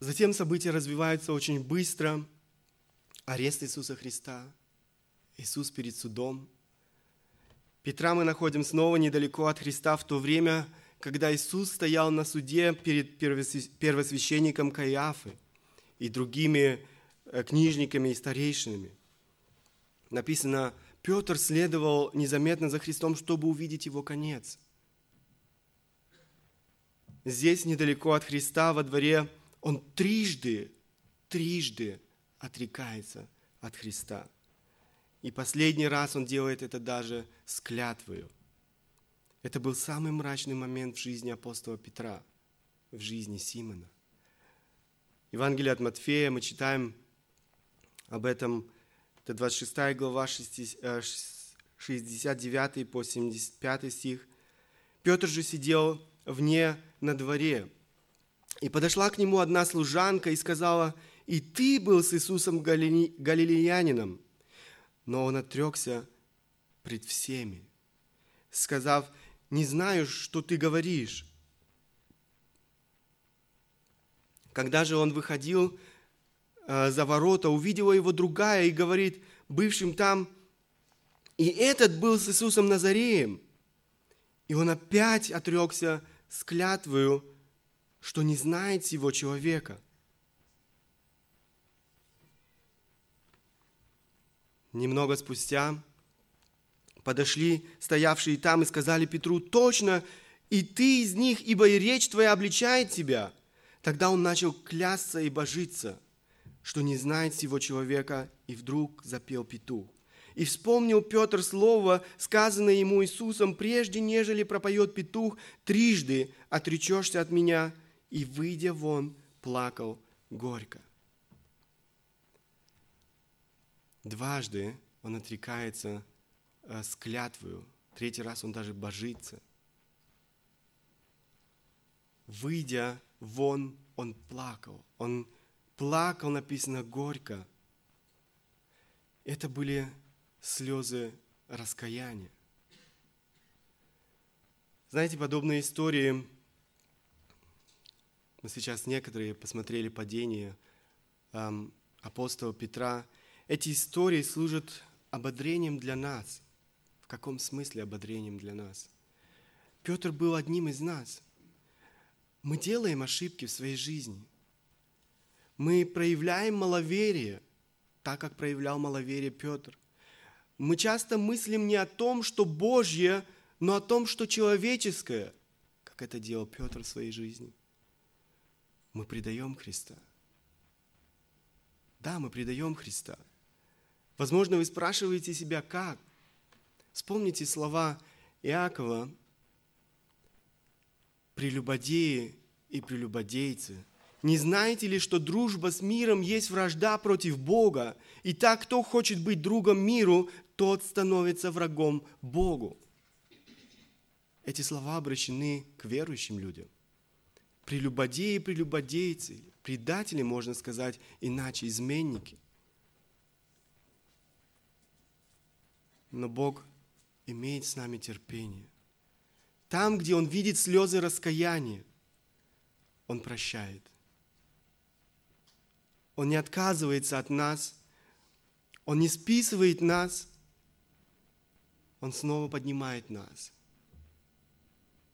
Затем события развиваются очень быстро. Арест Иисуса Христа, Иисус перед судом. Петра мы находим снова недалеко от Христа в то время, когда Иисус стоял на суде перед первосвященником Каиафы и другими э, книжниками и старейшинами. Написано, Петр следовал незаметно за Христом, чтобы увидеть его конец. Здесь, недалеко от Христа, во дворе, он трижды, трижды отрекается от Христа. И последний раз он делает это даже с клятвою. Это был самый мрачный момент в жизни апостола Петра, в жизни Симона. Евангелие от Матфея мы читаем об этом, это 26 глава, 69 э, по 75 стих. Петр же сидел вне на дворе, и подошла к нему одна служанка и сказала, «И ты был с Иисусом Галилеянином». Но он отрекся пред всеми, сказав, «Не знаю, что ты говоришь». Когда же он выходил э, за ворота, увидела его другая и говорит бывшим там, «И этот был с Иисусом Назареем». И он опять отрекся с клятвою, что не знает сего человека. Немного спустя подошли стоявшие там и сказали Петру, точно, и ты из них, ибо и речь твоя обличает тебя. Тогда он начал клясться и божиться, что не знает сего человека, и вдруг запел петух. И вспомнил Петр слово, сказанное ему Иисусом, прежде нежели пропоет петух, трижды отречешься от меня – и, выйдя вон, плакал горько. Дважды он отрекается э, с клятвою, третий раз он даже божится. Выйдя вон, он плакал. Он плакал, написано, горько. Это были слезы раскаяния. Знаете, подобные истории мы сейчас некоторые посмотрели падение эм, апостола Петра. Эти истории служат ободрением для нас. В каком смысле ободрением для нас? Петр был одним из нас. Мы делаем ошибки в своей жизни. Мы проявляем маловерие, так как проявлял маловерие Петр. Мы часто мыслим не о том, что Божье, но о том, что человеческое, как это делал Петр в своей жизни мы предаем Христа. Да, мы предаем Христа. Возможно, вы спрашиваете себя, как? Вспомните слова Иакова, прелюбодеи и прелюбодейцы. Не знаете ли, что дружба с миром есть вражда против Бога? И так, кто хочет быть другом миру, тот становится врагом Богу. Эти слова обращены к верующим людям прелюбодеи и прелюбодейцы, предатели, можно сказать, иначе, изменники. Но Бог имеет с нами терпение. Там, где Он видит слезы раскаяния, Он прощает. Он не отказывается от нас, Он не списывает нас, Он снова поднимает нас.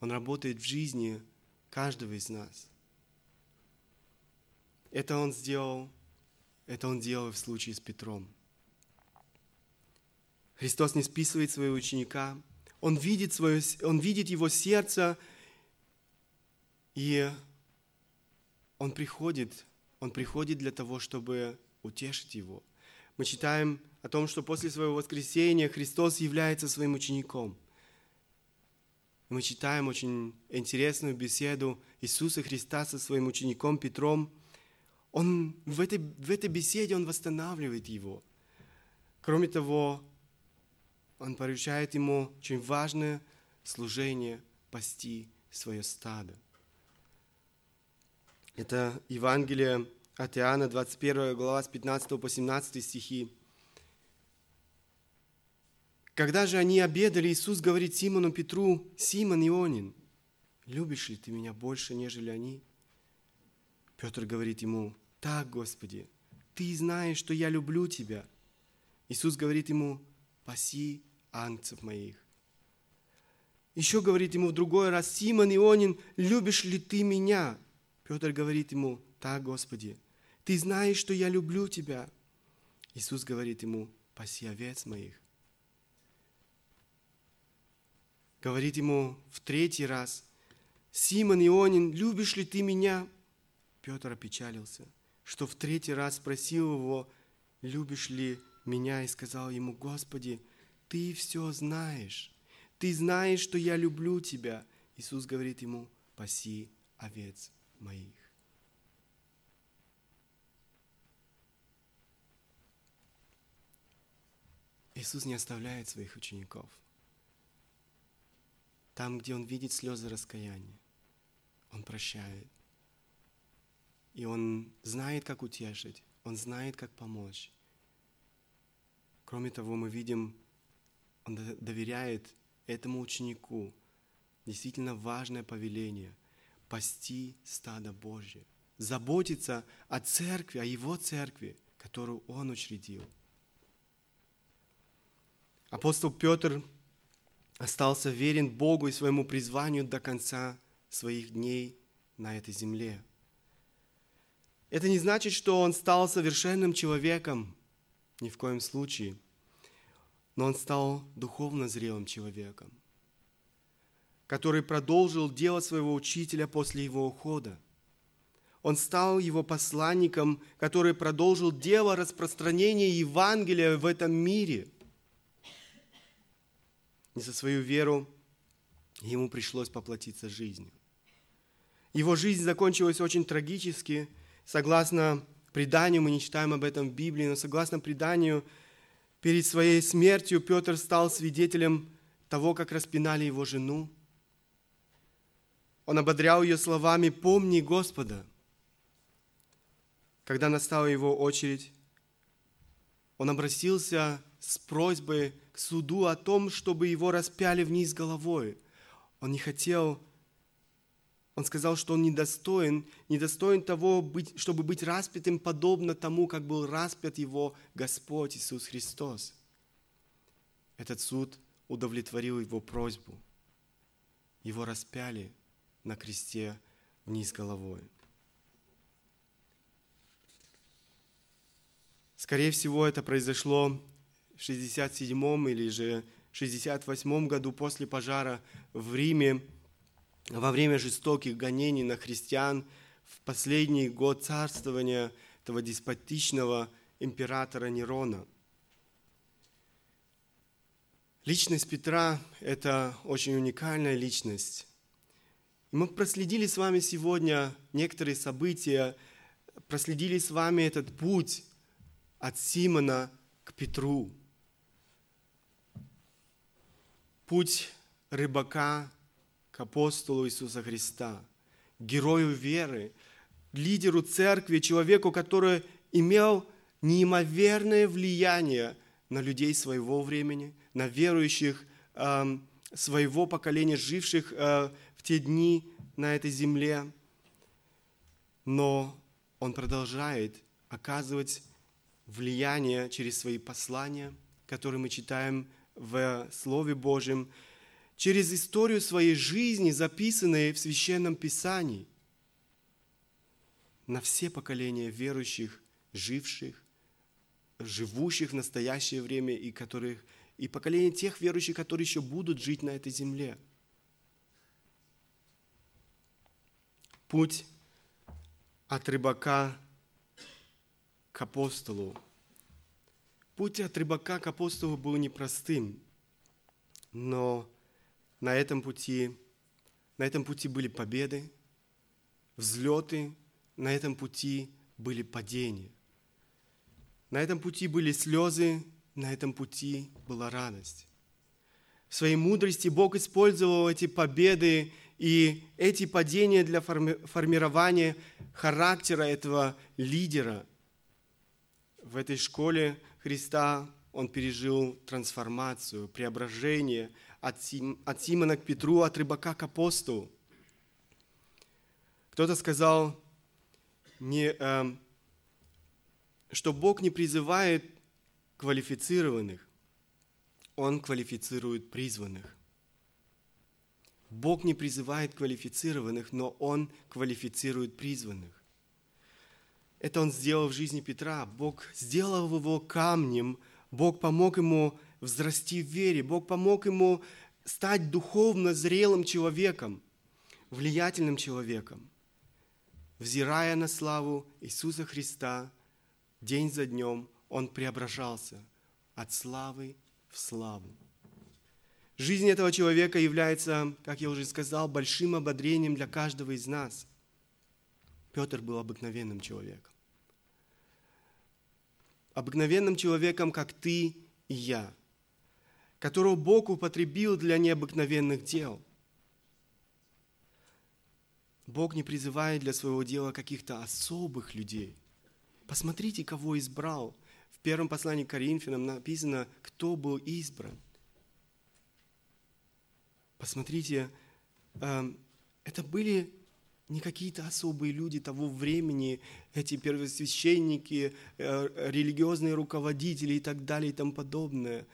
Он работает в жизни каждого из нас. Это он сделал, это он делал в случае с Петром. Христос не списывает своего ученика, он видит, свое, он видит его сердце, и он приходит, он приходит для того, чтобы утешить его. мы читаем о том, что после своего воскресения Христос является своим учеником. Мы читаем очень интересную беседу Иисуса Христа со своим учеником Петром. Он в этой, в этой беседе он восстанавливает его. Кроме того, он поручает ему очень важное служение пасти свое стадо. Это Евангелие от Иоанна, 21 глава, с 15 по 17 стихи. Когда же они обедали, Иисус говорит Симону Петру, «Симон Ионин, любишь ли ты меня больше, нежели они?» Петр говорит ему, «Так, Господи, ты знаешь, что я люблю тебя». Иисус говорит ему, «Паси ангцев моих». Еще говорит ему в другой раз, «Симон Ионин, любишь ли ты меня?» Петр говорит ему, «Так, Господи, ты знаешь, что я люблю тебя». Иисус говорит ему, «Паси овец моих». Говорит ему в третий раз, «Симон Ионин, любишь ли ты меня?» Петр опечалился, что в третий раз спросил его, «Любишь ли меня?» И сказал ему, «Господи, ты все знаешь. Ты знаешь, что я люблю тебя». Иисус говорит ему, «Паси овец моих». Иисус не оставляет своих учеников. Там, где Он видит слезы раскаяния, Он прощает. И Он знает, как утешить, Он знает, как помочь. Кроме того, мы видим, Он доверяет этому ученику. Действительно важное повеление – пасти стадо Божье, заботиться о церкви, о Его церкви, которую Он учредил – Апостол Петр остался верен Богу и своему призванию до конца своих дней на этой земле. Это не значит, что он стал совершенным человеком, ни в коем случае, но он стал духовно зрелым человеком, который продолжил дело своего учителя после его ухода. Он стал его посланником, который продолжил дело распространения Евангелия в этом мире – и за свою веру ему пришлось поплатиться жизнью. Его жизнь закончилась очень трагически. Согласно преданию, мы не читаем об этом в Библии, но согласно преданию, перед своей смертью Петр стал свидетелем того, как распинали его жену. Он ободрял ее словами «Помни Господа». Когда настала его очередь, он обратился с просьбой к суду о том, чтобы его распяли вниз головой. Он не хотел, он сказал, что он недостоин, недостоин того, быть, чтобы быть распятым подобно тому, как был распят его Господь Иисус Христос. Этот суд удовлетворил его просьбу. Его распяли на кресте вниз головой. Скорее всего, это произошло в 67 или же 68 году после пожара в Риме, во время жестоких гонений на христиан, в последний год царствования этого деспотичного императора Нерона. Личность Петра – это очень уникальная личность. И мы проследили с вами сегодня некоторые события, проследили с вами этот путь от Симона к Петру – путь рыбака к апостолу Иисуса Христа, герою веры, лидеру церкви, человеку, который имел неимоверное влияние на людей своего времени, на верующих э, своего поколения, живших э, в те дни на этой земле. Но он продолжает оказывать влияние через свои послания, которые мы читаем в Слове Божьем, через историю своей жизни, записанной в Священном Писании, на все поколения верующих, живших, живущих в настоящее время и, которых, и поколение тех верующих, которые еще будут жить на этой земле. Путь от рыбака к апостолу Путь от рыбака к апостолу был непростым, но на этом пути, на этом пути были победы, взлеты, на этом пути были падения. На этом пути были слезы, на этом пути была радость. В своей мудрости Бог использовал эти победы и эти падения для формирования характера этого лидера. В этой школе Христа он пережил трансформацию, преображение от, Сим, от Симона к Петру, от рыбака к апостолу. Кто-то сказал, не, э, что Бог не призывает квалифицированных, Он квалифицирует призванных. Бог не призывает квалифицированных, но Он квалифицирует призванных. Это Он сделал в жизни Петра. Бог сделал его камнем, Бог помог ему взрасти в вере, Бог помог ему стать духовно зрелым человеком, влиятельным человеком. Взирая на славу Иисуса Христа, день за днем он преображался от славы в славу. Жизнь этого человека является, как я уже сказал, большим ободрением для каждого из нас. Петр был обыкновенным человеком. Обыкновенным человеком, как ты и я, которого Бог употребил для необыкновенных дел. Бог не призывает для своего дела каких-то особых людей. Посмотрите, кого избрал. В первом послании к Коринфянам написано, кто был избран – Посмотрите, эм, это были не какие-то особые люди того времени, эти первосвященники, э, религиозные руководители и так далее и тому подобное.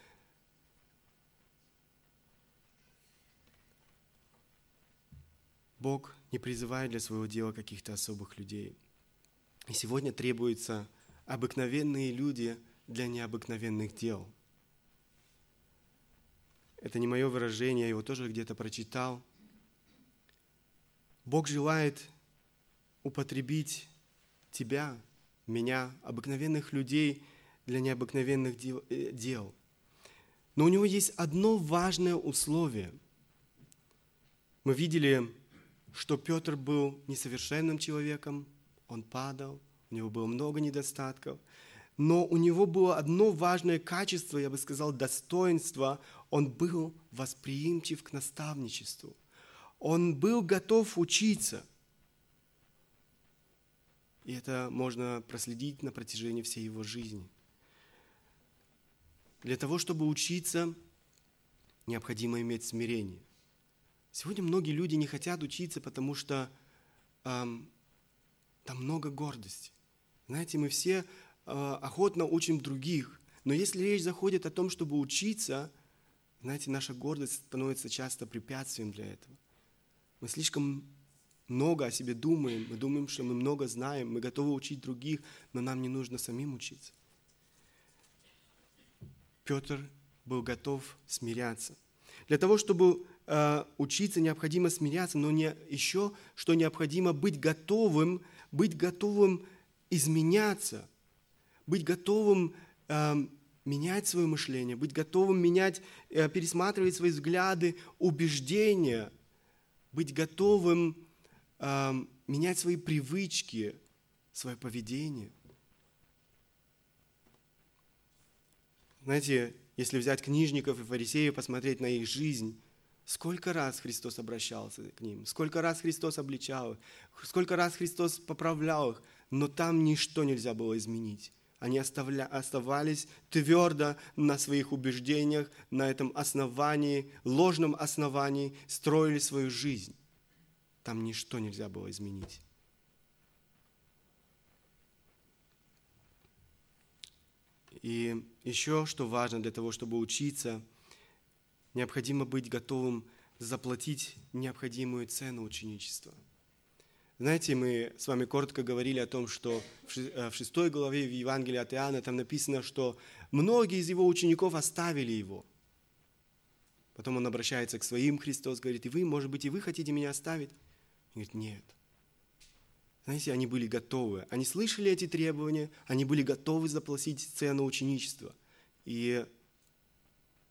Бог не призывает для своего дела каких-то особых людей. И сегодня требуются обыкновенные люди для необыкновенных дел – это не мое выражение, я его тоже где-то прочитал. Бог желает употребить тебя, меня, обыкновенных людей для необыкновенных э, дел. Но у него есть одно важное условие. Мы видели, что Петр был несовершенным человеком, он падал, у него было много недостатков – но у него было одно важное качество, я бы сказал, достоинство. Он был восприимчив к наставничеству. Он был готов учиться. И это можно проследить на протяжении всей его жизни. Для того, чтобы учиться, необходимо иметь смирение. Сегодня многие люди не хотят учиться, потому что эм, там много гордости. Знаете, мы все Э, охотно учим других. Но если речь заходит о том, чтобы учиться, знаете, наша гордость становится часто препятствием для этого. Мы слишком много о себе думаем, мы думаем, что мы много знаем, мы готовы учить других, но нам не нужно самим учиться. Петр был готов смиряться. Для того, чтобы э, учиться, необходимо смиряться, но не, еще, что необходимо быть готовым, быть готовым изменяться – быть готовым э, менять свое мышление, быть готовым менять, э, пересматривать свои взгляды, убеждения, быть готовым э, менять свои привычки, свое поведение. Знаете, если взять книжников и фарисеев, посмотреть на их жизнь, сколько раз Христос обращался к ним, сколько раз Христос обличал их, сколько раз Христос поправлял их, но там ничто нельзя было изменить. Они оставля, оставались твердо на своих убеждениях, на этом основании, ложном основании, строили свою жизнь. Там ничто нельзя было изменить. И еще, что важно для того, чтобы учиться, необходимо быть готовым заплатить необходимую цену ученичества – знаете, мы с вами коротко говорили о том, что в э, шестой главе в Евангелии от Иоанна там написано, что многие из его учеников оставили его. Потом он обращается к своим, Христос говорит, и вы, может быть, и вы хотите меня оставить? Он говорит, нет. Знаете, они были готовы. Они слышали эти требования, они были готовы заплатить цену ученичества. И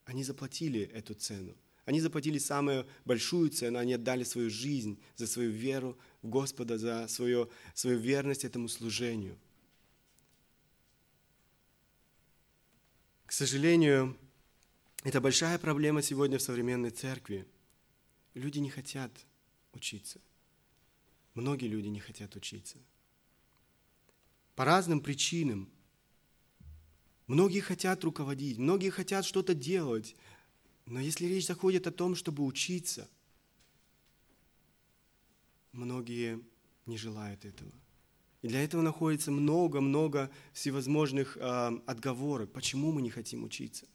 они заплатили эту цену. Они заплатили самую большую цену, они отдали свою жизнь за свою веру в Господа, за свою, свою верность этому служению. К сожалению, это большая проблема сегодня в современной церкви. Люди не хотят учиться. Многие люди не хотят учиться. По разным причинам. Многие хотят руководить, многие хотят что-то делать, но если речь заходит о том, чтобы учиться, многие не желают этого. И для этого находится много-много всевозможных э, отговорок, почему мы не хотим учиться.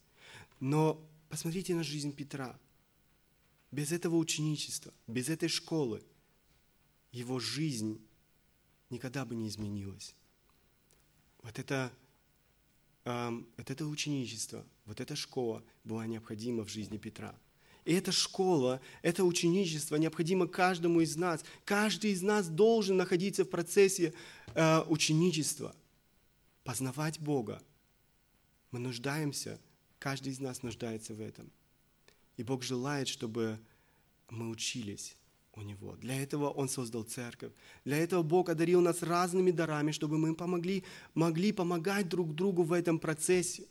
Но посмотрите на жизнь Петра. Без этого ученичества, без этой школы, его жизнь никогда бы не изменилась. Вот это вот это ученичество, вот эта школа была необходима в жизни Петра. И эта школа, это ученичество необходимо каждому из нас. Каждый из нас должен находиться в процессе э, ученичества, познавать Бога. Мы нуждаемся, каждый из нас нуждается в этом. И Бог желает, чтобы мы учились у Него. Для этого Он создал церковь. Для этого Бог одарил нас разными дарами, чтобы мы помогли, могли помогать друг другу в этом процессе.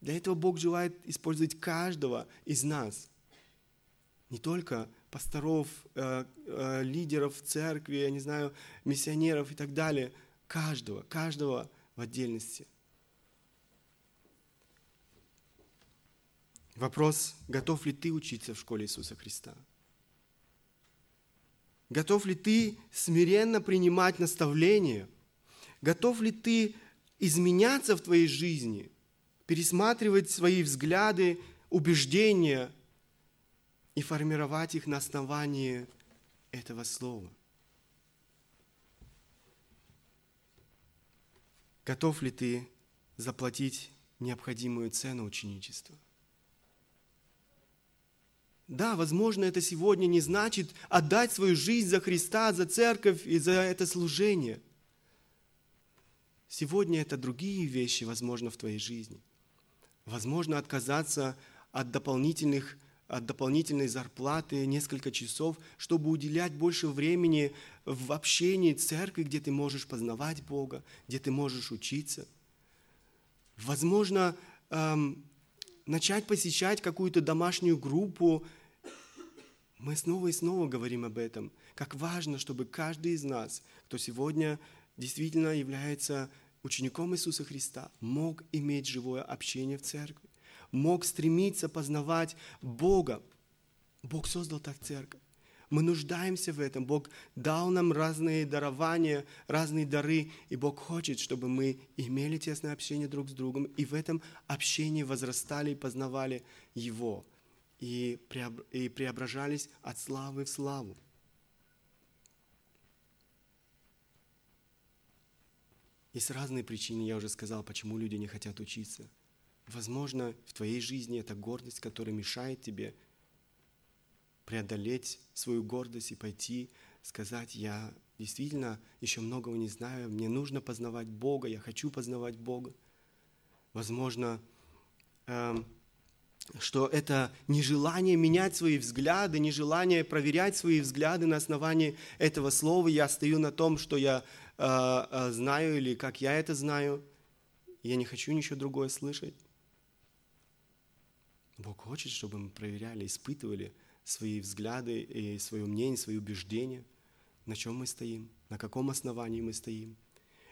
Для этого Бог желает использовать каждого из нас. Не только пасторов, э, э, лидеров церкви, я не знаю, миссионеров и так далее. Каждого, каждого в отдельности. Вопрос, готов ли ты учиться в школе Иисуса Христа? Готов ли ты смиренно принимать наставления? Готов ли ты изменяться в твоей жизни, пересматривать свои взгляды, убеждения и формировать их на основании этого слова? Готов ли ты заплатить необходимую цену ученичества? Да, возможно, это сегодня не значит отдать свою жизнь за Христа, за церковь и за это служение. Сегодня это другие вещи, возможно, в твоей жизни. Возможно, отказаться от дополнительных от дополнительной зарплаты несколько часов, чтобы уделять больше времени в общении церкви, где ты можешь познавать Бога, где ты можешь учиться. Возможно, эм, начать посещать какую-то домашнюю группу. Мы снова и снова говорим об этом. Как важно, чтобы каждый из нас, кто сегодня действительно является учеником Иисуса Христа, мог иметь живое общение в церкви, мог стремиться познавать Бога. Бог создал так церковь. Мы нуждаемся в этом. Бог дал нам разные дарования, разные дары, и Бог хочет, чтобы мы имели тесное общение друг с другом, и в этом общении возрастали и познавали Его, и преображались от славы в славу. Есть разные причины, я уже сказал, почему люди не хотят учиться. Возможно, в твоей жизни это гордость, которая мешает тебе преодолеть свою гордость и пойти, сказать, я действительно еще многого не знаю, мне нужно познавать Бога, я хочу познавать Бога. Возможно, эм, что это нежелание менять свои взгляды, нежелание проверять свои взгляды на основании этого слова. Я стою на том, что я знаю или как я это знаю. Я не хочу ничего другое слышать. Бог хочет, чтобы мы проверяли, испытывали – свои взгляды и свое мнение, свои убеждения, на чем мы стоим, на каком основании мы стоим.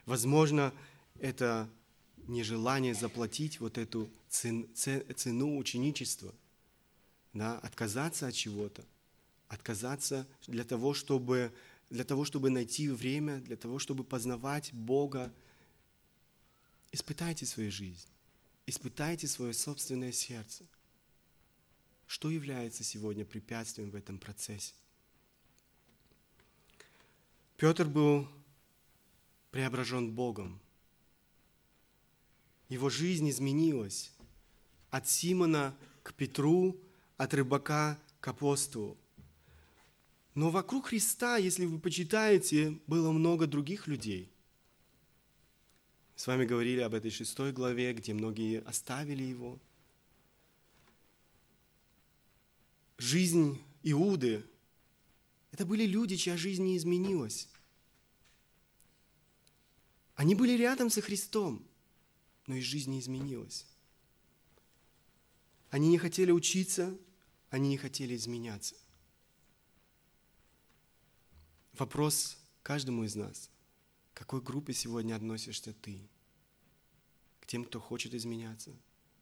Возможно, это нежелание заплатить вот эту цену ученичества, да, отказаться от чего-то, отказаться для того, чтобы, для того, чтобы найти время, для того, чтобы познавать Бога. Испытайте свою жизнь, испытайте свое собственное сердце. Что является сегодня препятствием в этом процессе? Петр был преображен Богом. Его жизнь изменилась от Симона к Петру, от рыбака к апостолу. Но вокруг Христа, если вы почитаете, было много других людей. С вами говорили об этой шестой главе, где многие оставили его. Жизнь Иуды – это были люди, чья жизнь не изменилась. Они были рядом со Христом, но их жизнь не изменилась. Они не хотели учиться, они не хотели изменяться. Вопрос каждому из нас. К какой группе сегодня относишься ты? К тем, кто хочет изменяться,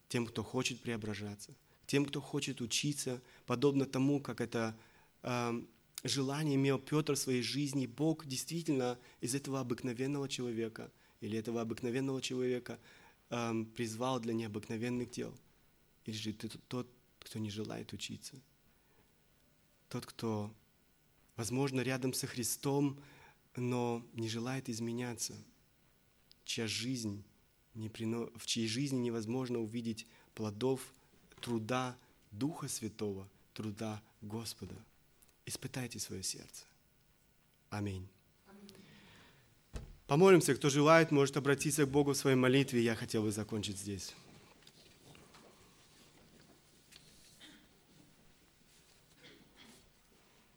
тем, кто хочет преображаться, тем, кто хочет учиться, подобно тому, как это э, желание имел Петр в своей жизни. Бог действительно из этого обыкновенного человека или этого обыкновенного человека э, призвал для необыкновенных дел – или же ты тот, кто не желает учиться? Тот, кто, возможно, рядом со Христом, но не желает изменяться, чья жизнь не прино... в чьей жизни невозможно увидеть плодов труда Духа Святого, труда Господа. Испытайте свое сердце. Аминь. Помолимся, кто желает, может обратиться к Богу в своей молитве. Я хотел бы закончить здесь.